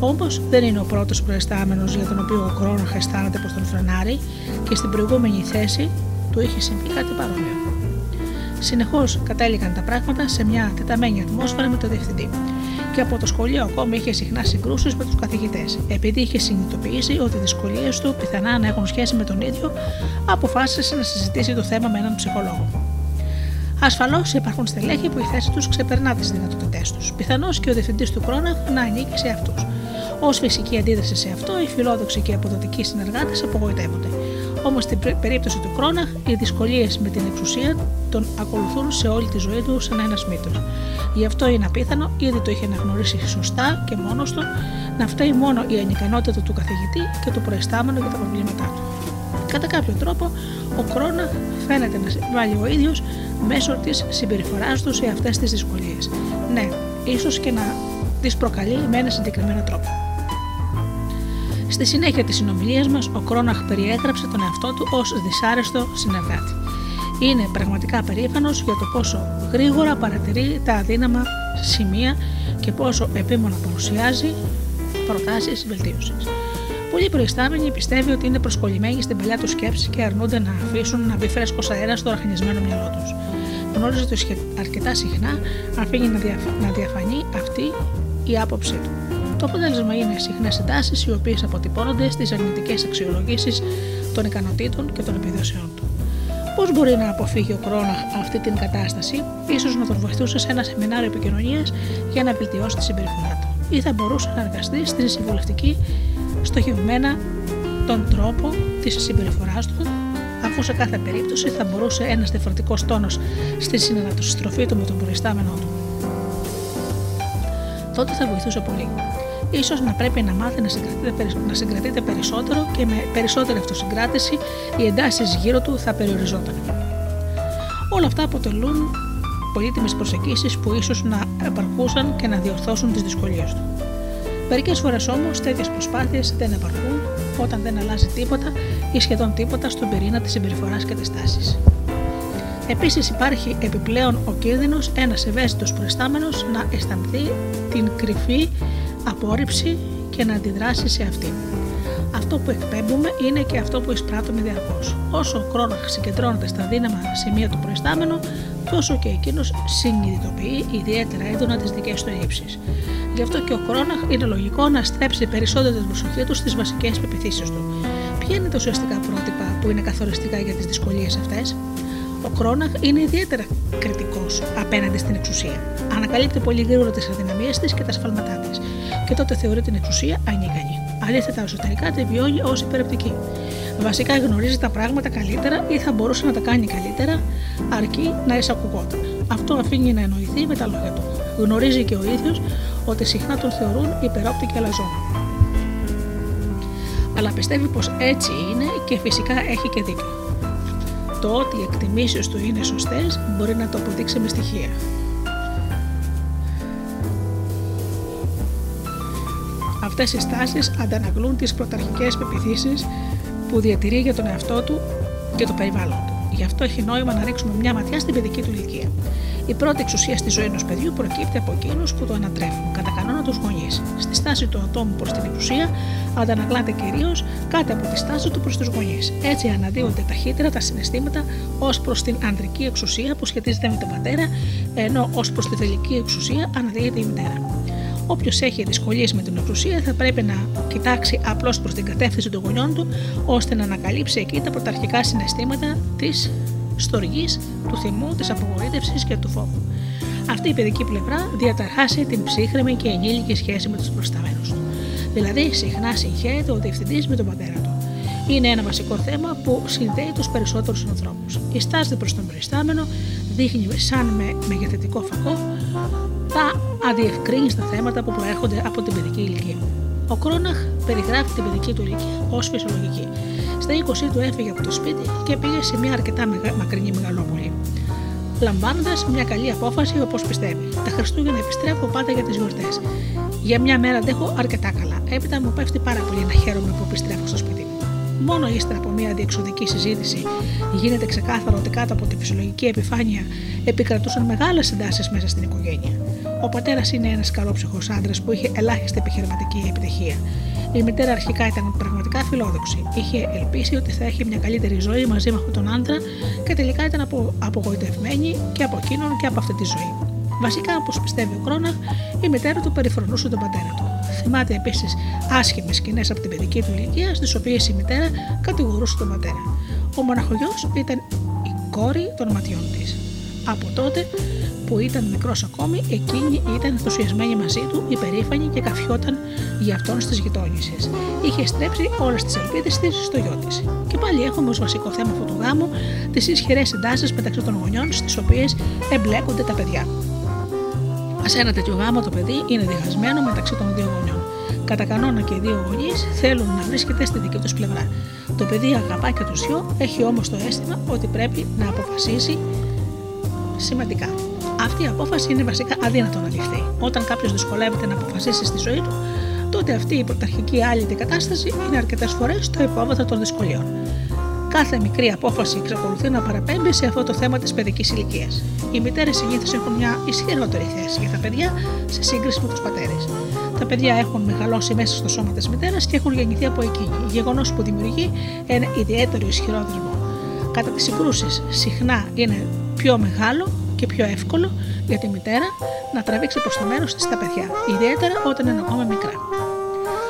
Όμως δεν είναι ο πρώτος προϊστάμενος για τον οποίο ο Κρόναχ αισθάνεται πω τον φρενάρει και στην προηγούμενη θέση του είχε συμβεί κάτι παρόμοιο. Συνεχώς κατέληγαν τα πράγματα σε μια τεταμένη ατμόσφαιρα με τον διευθυντή και από το σχολείο ακόμη είχε συχνά συγκρούσεις με τους καθηγητές. Επειδή είχε συνειδητοποιήσει ότι οι δυσκολίες του πιθανά να έχουν σχέση με τον ίδιο, αποφάσισε να συζητήσει το θέμα με έναν ψυχολόγο. Ασφαλώς υπάρχουν στελέχη που η θέση τους ξεπερνά τις δυνατότητές τους. Πιθανώς και ο διευθυντής του Κρόναχ να ανήκει σε αυτούς. Ω φυσική αντίδραση σε αυτό, οι φιλόδοξοι και αποδοτικοί συνεργάτες απογοητεύονται. Όμως στην περίπτωση του Κρόναχ, οι δυσκολίες με την εξουσία τον ακολουθούν σε όλη τη ζωή του σαν ένας μύθος. Γι' αυτό είναι απίθανο, ήδη το είχε αναγνωρίσει σωστά και μόνος του, να φταίει μόνο η ανικανότητα του καθηγητή και του προϊστάμενου για τα προβλήματά του. Κατά κάποιο τρόπο, ο Κρόναχ φαίνεται να συμβάλλει ο ίδιος μέσω της συμπεριφοράς του σε αυτές τις δυσκολίες. Ναι, ίσως και να τις προκαλεί με ένα συγκεκριμένο τρόπο. Στη συνέχεια της συνομιλίας μας, ο Κρόναχ περιέγραψε τον εαυτό του ως δυσάρεστο συνεργάτη. Είναι πραγματικά περήφανος για το πόσο γρήγορα παρατηρεί τα αδύναμα σημεία και πόσο επίμονα παρουσιάζει προτάσεις βελτίωσης. Πολλοί προϊστάμενοι πιστεύει ότι είναι προσκολλημένοι στην παλιά τους σκέψη και αρνούνται να αφήσουν να μπει φρέσκος αέρας στο ραχινισμένο μυαλό τους. Γνώριζε το αρκετά συχνά αφήνει να διαφανεί αυτή η άποψή του. Το αποτέλεσμα είναι συχνές εντάσει οι οποίες αποτυπώνονται στις αρνητικές αξιολογήσεις των ικανοτήτων και των επιδόσεών του. Πώς μπορεί να αποφύγει ο Κρόναχ αυτή την κατάσταση, ίσως να τον βοηθούσε σε ένα σεμινάριο επικοινωνίας για να βελτιώσει τη συμπεριφορά του, ή θα μπορούσε να εργαστεί στην συμβουλευτική στοχευμένα τον τρόπο της συμπεριφοράς του, αφού σε κάθε περίπτωση θα μπορούσε ένας διαφορετικός τόνος στη συναναστροφή του με τον προϊστάμενό του. Τότε θα βοηθούσε πολύ ίσως να πρέπει να μάθει να συγκρατείται, να συγκρατείται περισσότερο και με περισσότερη αυτοσυγκράτηση οι εντάσεις γύρω του θα περιοριζόταν. Όλα αυτά αποτελούν πολύτιμες προσεγγίσεις που ίσως να επαρκούσαν και να διορθώσουν τις δυσκολίες του. Μερικές φορές όμως τέτοιες προσπάθειες δεν επαρκούν όταν δεν αλλάζει τίποτα ή σχεδόν τίποτα στον πυρήνα της συμπεριφοράς και της τάσης. Επίσης, υπάρχει επιπλέον ο κίνδυνος ένας ευαίσθητος προϊστάμενος να αισθανθεί την κρυφή απόρριψη και να αντιδράσει σε αυτήν. Αυτό που εκπέμπουμε είναι και αυτό που εισπράττουμε διαρκώς. Όσο ο χρόνο συγκεντρώνεται στα δύναμα σημεία του προϊστάμενου, τόσο και εκείνος συνειδητοποιεί ιδιαίτερα έντονα τις δικές του ελλείψεις. Γι' αυτό και ο Κρόναχ είναι λογικό να στρέψει περισσότερο την προσοχή του στις βασικές πεπιθήσεις του. Ποια είναι τα ουσιαστικά πρότυπα που είναι καθοριστικά για τις δυσκολίες αυτές, ο Κρόναχ είναι ιδιαίτερα κριτικός απέναντι στην εξουσία. Ανακαλύπτει πολύ γρήγορα τις αδυναμίες της και τα σφάλματά της, και τότε θεωρεί την εξουσία ανίκανη. Αντίθετα, εσωτερικά τη βιώνει ως υπερεπτική. Βασικά γνωρίζει τα πράγματα καλύτερα ή θα μπορούσε να τα κάνει καλύτερα, αρκεί να εισακουγόταν. Αυτό αφήνει να εννοηθεί με τα λόγια του. Γνωρίζει και ο ίδιος ότι συχνά τον θεωρούν υπερόπτη και αλαζόνα. Αλλά πιστεύει πως έτσι είναι και φυσικά έχει και δίκιο. Το ότι οι εκτιμήσεις του είναι σωστές μπορεί να το αποδείξει με στοιχεία. Αυτές οι στάσεις αντανακλούν τις πρωταρχικές πεπιθήσεις που διατηρεί για τον εαυτό του και το περιβάλλον του. Γι' αυτό έχει νόημα να ρίξουμε μια ματιά στην παιδική του ηλικία. Η πρώτη εξουσία στη ζωή ενός παιδιού προκύπτει από εκείνους που το ανατρέφουν, κατά κανόνα τους γονείς. Στη στάση του ατόμου προς την εξουσία αντανακλάται κυρίως κάτω από τη στάση του προς τους γονείς. Έτσι αναδύονται ταχύτερα τα συναισθήματα ως προς την ανδρική εξουσία που σχετίζεται με τον πατέρα, ενώ ως προς τη θελική εξουσία αναδύεται η μητέρα. Όποιος έχει δυσκολίες με την εξουσία θα πρέπει να κοιτάξει απλώς προς την κατεύθυνση των γονιών του, ώστε να ανακαλύψει εκεί τα πρωταρχικά συναισθήματα της στοργής, του θυμού, της απογοήτευσης και του φόβου. Αυτή η παιδική πλευρά διαταρχάσει την ψύχρεμη και ενήλικη σχέση με τους προσταμένους του. Δηλαδή, συχνά συγχαίρεται ο διευθυντής με τον πατέρα του. Είναι ένα βασικό θέμα που συνδέει τους περισσότερους ανθρώπους. Η στάση προς τον προϊστάμενο δείχνει σαν με μεγεθετικό φακό τα αδιευκρίνηστα θέματα που προέρχονται από την παιδική ηλικία. Ο Κρόναχ περιγράφει την παιδική του ηλικία ως φυσιολογική. Στα 20 του έφυγε από το σπίτι και πήγε σε μια αρκετά μακρινή μεγαλόπολη. Λαμβάνοντας μια καλή απόφαση όπως πιστεύει. Τα Χριστούγεννα επιστρέφω πάντα για τις γιορτές. Για μια μέρα αντέχω αρκετά καλά. Έπειτα μου πέφτει πάρα πολύ να χαίρομαι που επιστρέφω στο σπίτι μου. Μόνο ύστερα από μια διεξοδική συζήτηση γίνεται ξεκάθαρο ότι κάτω από τη φυσιολογική επιφάνεια επικρατούσαν μεγάλες εντάσεις μέσα στην οικογένεια. Ο πατέρας είναι ένας καλόψυχος άντρας που είχε ελάχιστη επιχειρηματική επιτυχία. Η μητέρα αρχικά ήταν πραγματικά φιλόδοξη. Είχε ελπίσει ότι θα έχει μια καλύτερη ζωή μαζί με αυτόν τον άντρα και τελικά ήταν απο... απογοητευμένη και από εκείνον και από αυτή τη ζωή. Βασικά, όπως πιστεύει ο Κρόνα, η μητέρα του περιφρονούσε τον πατέρα του. Θυμάται επίσης άσχημες σκηνές από την παιδική του ηλικία, στις οποίες η μητέρα κατηγορούσε τον πατέρα. Ο μοναχογιός ήταν η κόρη των ματιών της. Από τότε που ήταν μικρός ακόμη, εκείνη ήταν ενθουσιασμένη μαζί του, υπερήφανη και καφιόταν για αυτόν στις γειτόνισε. Είχε στρέψει όλες τις ελπίδες της στο γιο της. Και πάλι έχουμε ως βασικό θέμα αυτού του γάμου τις ισχυρές εντάσεις μεταξύ των γονιών, στις οποίες εμπλέκονται τα παιδιά. Σε ένα τέτοιο γάμο το παιδί είναι διχασμένο μεταξύ των δύο γονιών. Κατά κανόνα και οι δύο γονείς θέλουν να βρίσκεται στη δική τους πλευρά. Το παιδί αγαπά και τους δυο, έχει όμως το αίσθημα ότι πρέπει να αποφασίσει σημαντικά. Αυτή η απόφαση είναι βασικά αδύνατο να ληφθεί. Όταν κάποιος δυσκολεύεται να αποφασίσει στη ζωή του, τότε αυτή η πρωταρχική άλυτη κατάσταση είναι αρκετές φορές το υπόβαθρο των δυσκολιών. Κάθε μικρή απόφαση εξακολουθεί να παραπέμπει σε αυτό το θέμα της παιδικής ηλικίας. Οι μητέρες συνήθως έχουν μια ισχυρότερη θέση για τα παιδιά σε σύγκριση με τους πατέρες. Τα παιδιά έχουν μεγαλώσει μέσα στο σώμα της μητέρας και έχουν γεννηθεί από εκείνη, γεγονός που δημιουργεί ένα ιδιαίτερο ισχυρό δεσμό. Κατά τις συγκρούσεις, συχνά είναι πιο μεγάλο και πιο εύκολο για τη μητέρα να τραβήξει προς το μέρος της τα παιδιά, ιδιαίτερα όταν είναι ακόμα μικρά.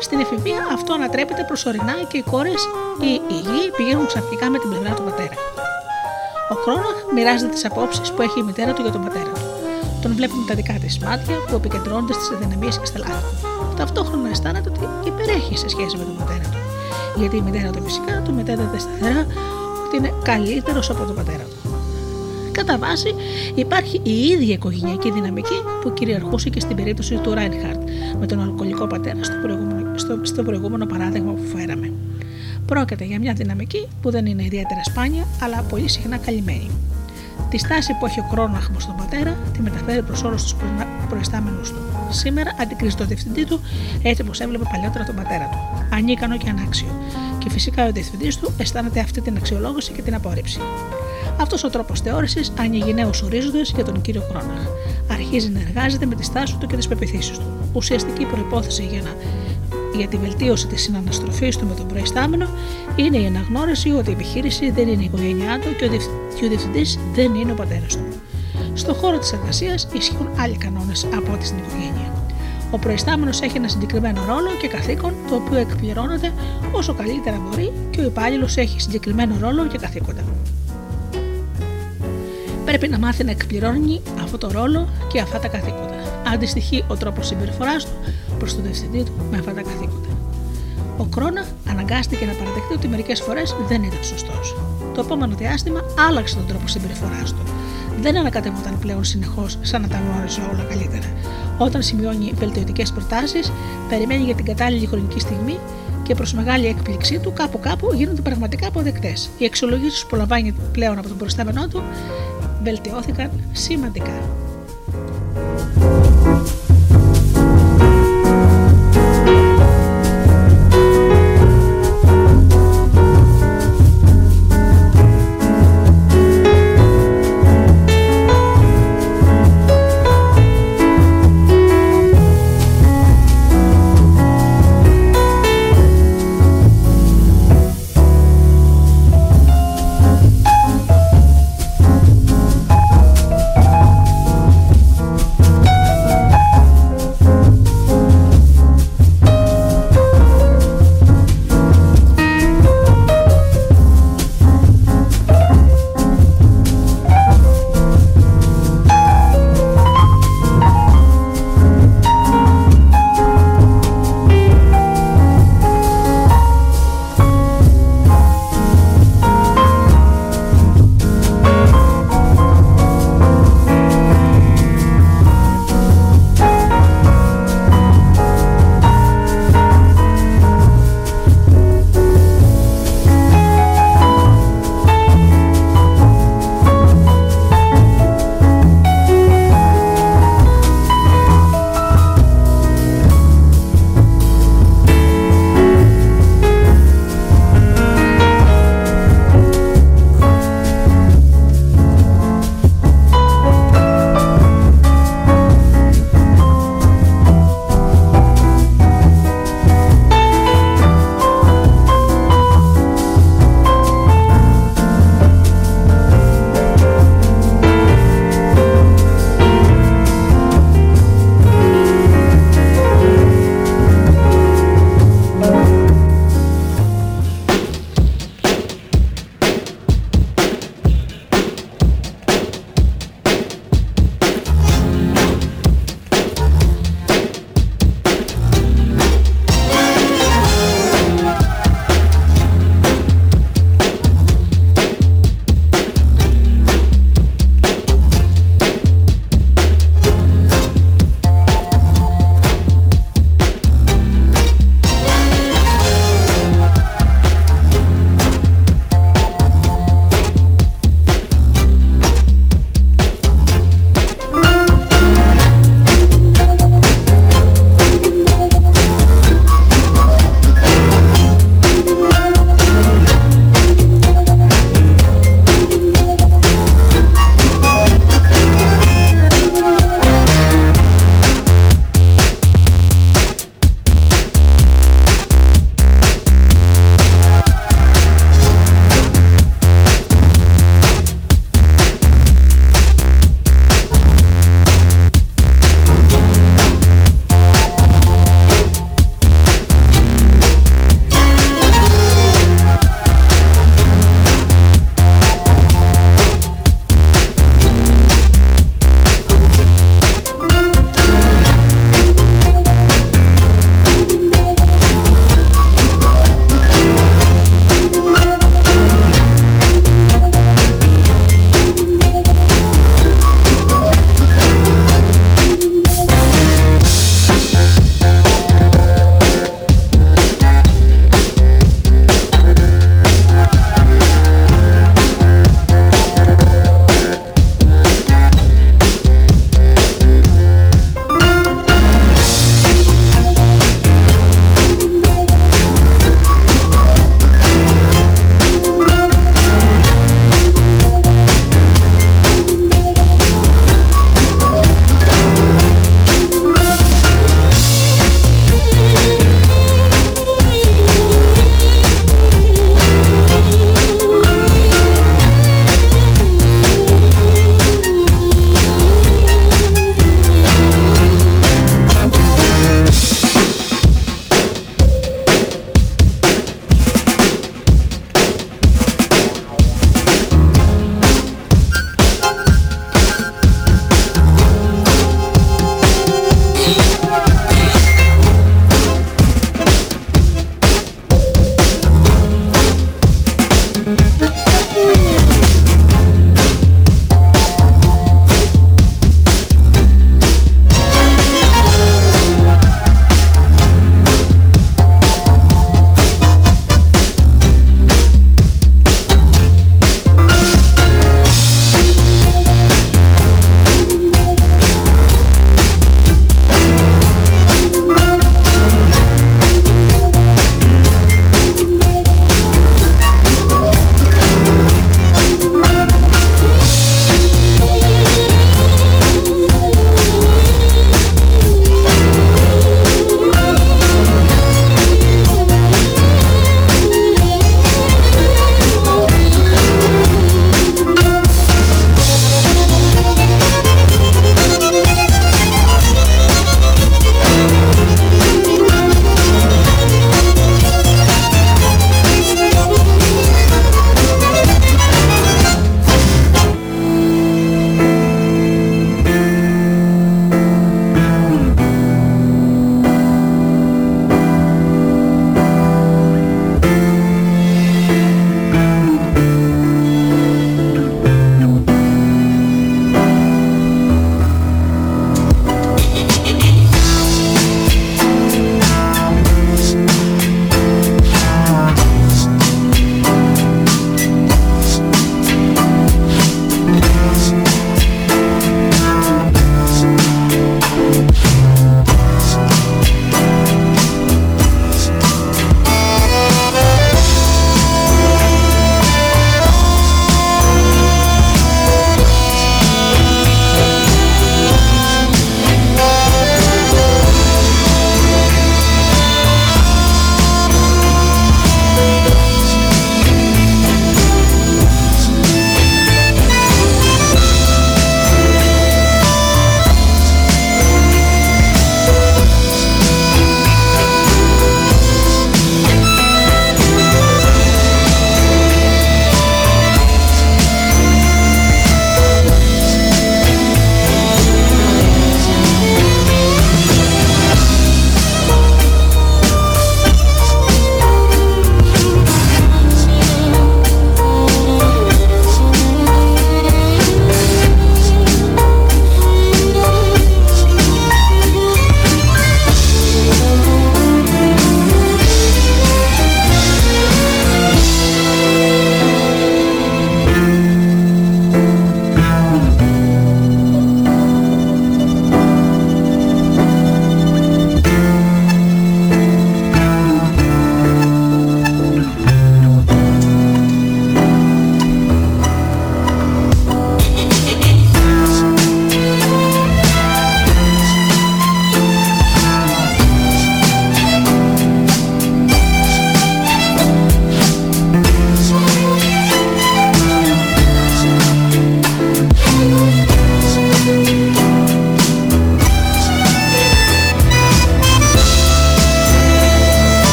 Στην εφηβεία αυτό ανατρέπεται προσωρινά και οι κόρες ή οι γη πηγαίνουν ξαφνικά με την πλευρά του πατέρα. Ο Κρόναχ μοιράζεται τις απόψεις που έχει η μητέρα του για τον πατέρα του. Τον βλέπει με τα δικά της μάτια που επικεντρώνονται στις αδυναμίες και στα λάθη του. Ταυτόχρονα αισθάνεται ότι υπερέχει σε σχέση με τον πατέρα του. Γιατί η μητέρα του φυσικά του μετέδεται σταθερά ότι είναι καλύτερος από τον πατέρα του. Κατά βάση υπάρχει η ίδια οικογενειακή δυναμική που κυριαρχούσε και στην περίπτωση του Ράινχαρτ με τον αλκοολικό πατέρα στο προηγούμενο, στο, στο προηγούμενο παράδειγμα που φέραμε. Πρόκειται για μια δυναμική που δεν είναι ιδιαίτερα σπάνια, αλλά πολύ συχνά καλυμμένη. Τη στάση που έχει ο Κρόναχμος στον πατέρα τη μεταφέρει προς όλους τους προϊστάμενους του. Σήμερα αντικρίζει το διευθυντή του έτσι όπως έβλεπε παλιότερα τον πατέρα του. Ανίκανο και ανάξιο. Και φυσικά ο διευθυντής του αισθάνεται αυτή την αξιολόγηση και την απόρριψη. Αυτός ο τρόπος θεώρησης ανοίγει νέους ορίζοντες για τον κύριο Κρόναχ. Αρχίζει να εργάζεται με τη στάση του και τις πεπιθήσεις του. ουσιαστική προπόθεση για, να, για τη βελτίωση της συναναστροφής του με τον προϊστάμενο είναι η αναγνώριση ότι η επιχείρηση δεν είναι η οικογένειά του και ο διευθυντής δεν είναι ο πατέρας του. Στον χώρο της εργασίας ισχύουν άλλοι κανόνες από ό,τι στην οικογένεια. Ο προϊστάμενος έχει ένα συγκεκριμένο ρόλο και καθήκον το οποίο εκπληρώνεται όσο καλύτερα μπορεί και ο υπάλληλος έχει συγκεκριμένο ρόλο και καθήκοντα. Πρέπει να μάθει να εκπληρώνει αυτό το ρόλο και αυτά τα καθήκοντα. Αντιστοιχεί ο τρόπος συμπεριφοράς του προς τον διευθυντή του με αυτά τα καθήκοντα. Ο Κρόνα αναγκάστηκε να παραδεχτεί ότι μερικές φορές δεν ήταν σωστός. Το επόμενο διάστημα άλλαξε τον τρόπο συμπεριφοράς του. Δεν ανακατευόταν πλέον συνεχώς σαν να τα γνώριζε όλα καλύτερα. Όταν σημειώνει βελτιωτικές προτάσεις, περιμένει για την κατάλληλη χρονική στιγμή και προς μεγάλη έκπληξή του, κάπου κάπου γίνονται πραγματικά αποδεκτές. Οι εξολογήσει που λαμβάνει πλέον από τον προϊστάμενό του βελτιώθηκαν σημαντικά.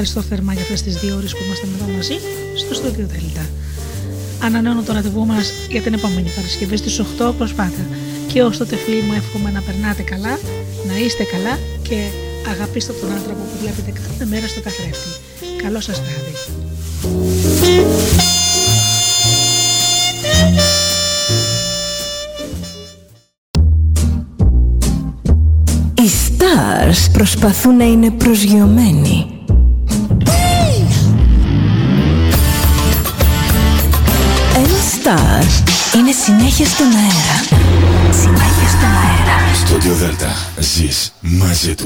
Ευχαριστώ θερμά για αυτές τις δύο ώρες που είμαστε εδώ μαζί στο Studio Delta. Ανανεώνω το ραντεβού μας για την επόμενη Παρασκευή στις 8 όπως πάντα. Και ως τότε φίλοι μου εύχομαι να περνάτε καλά, να είστε καλά και αγαπήστε τον άνθρωπο που βλέπετε κάθε μέρα στο καθρέφτη. Καλό σας βράδυ. Οι stars προσπαθούν να είναι προσγειωμένοι. Είναι συνέχεια στον αέρα. Συνέχεια στον αέρα. Στο Δέλτα ζεις μαζί του.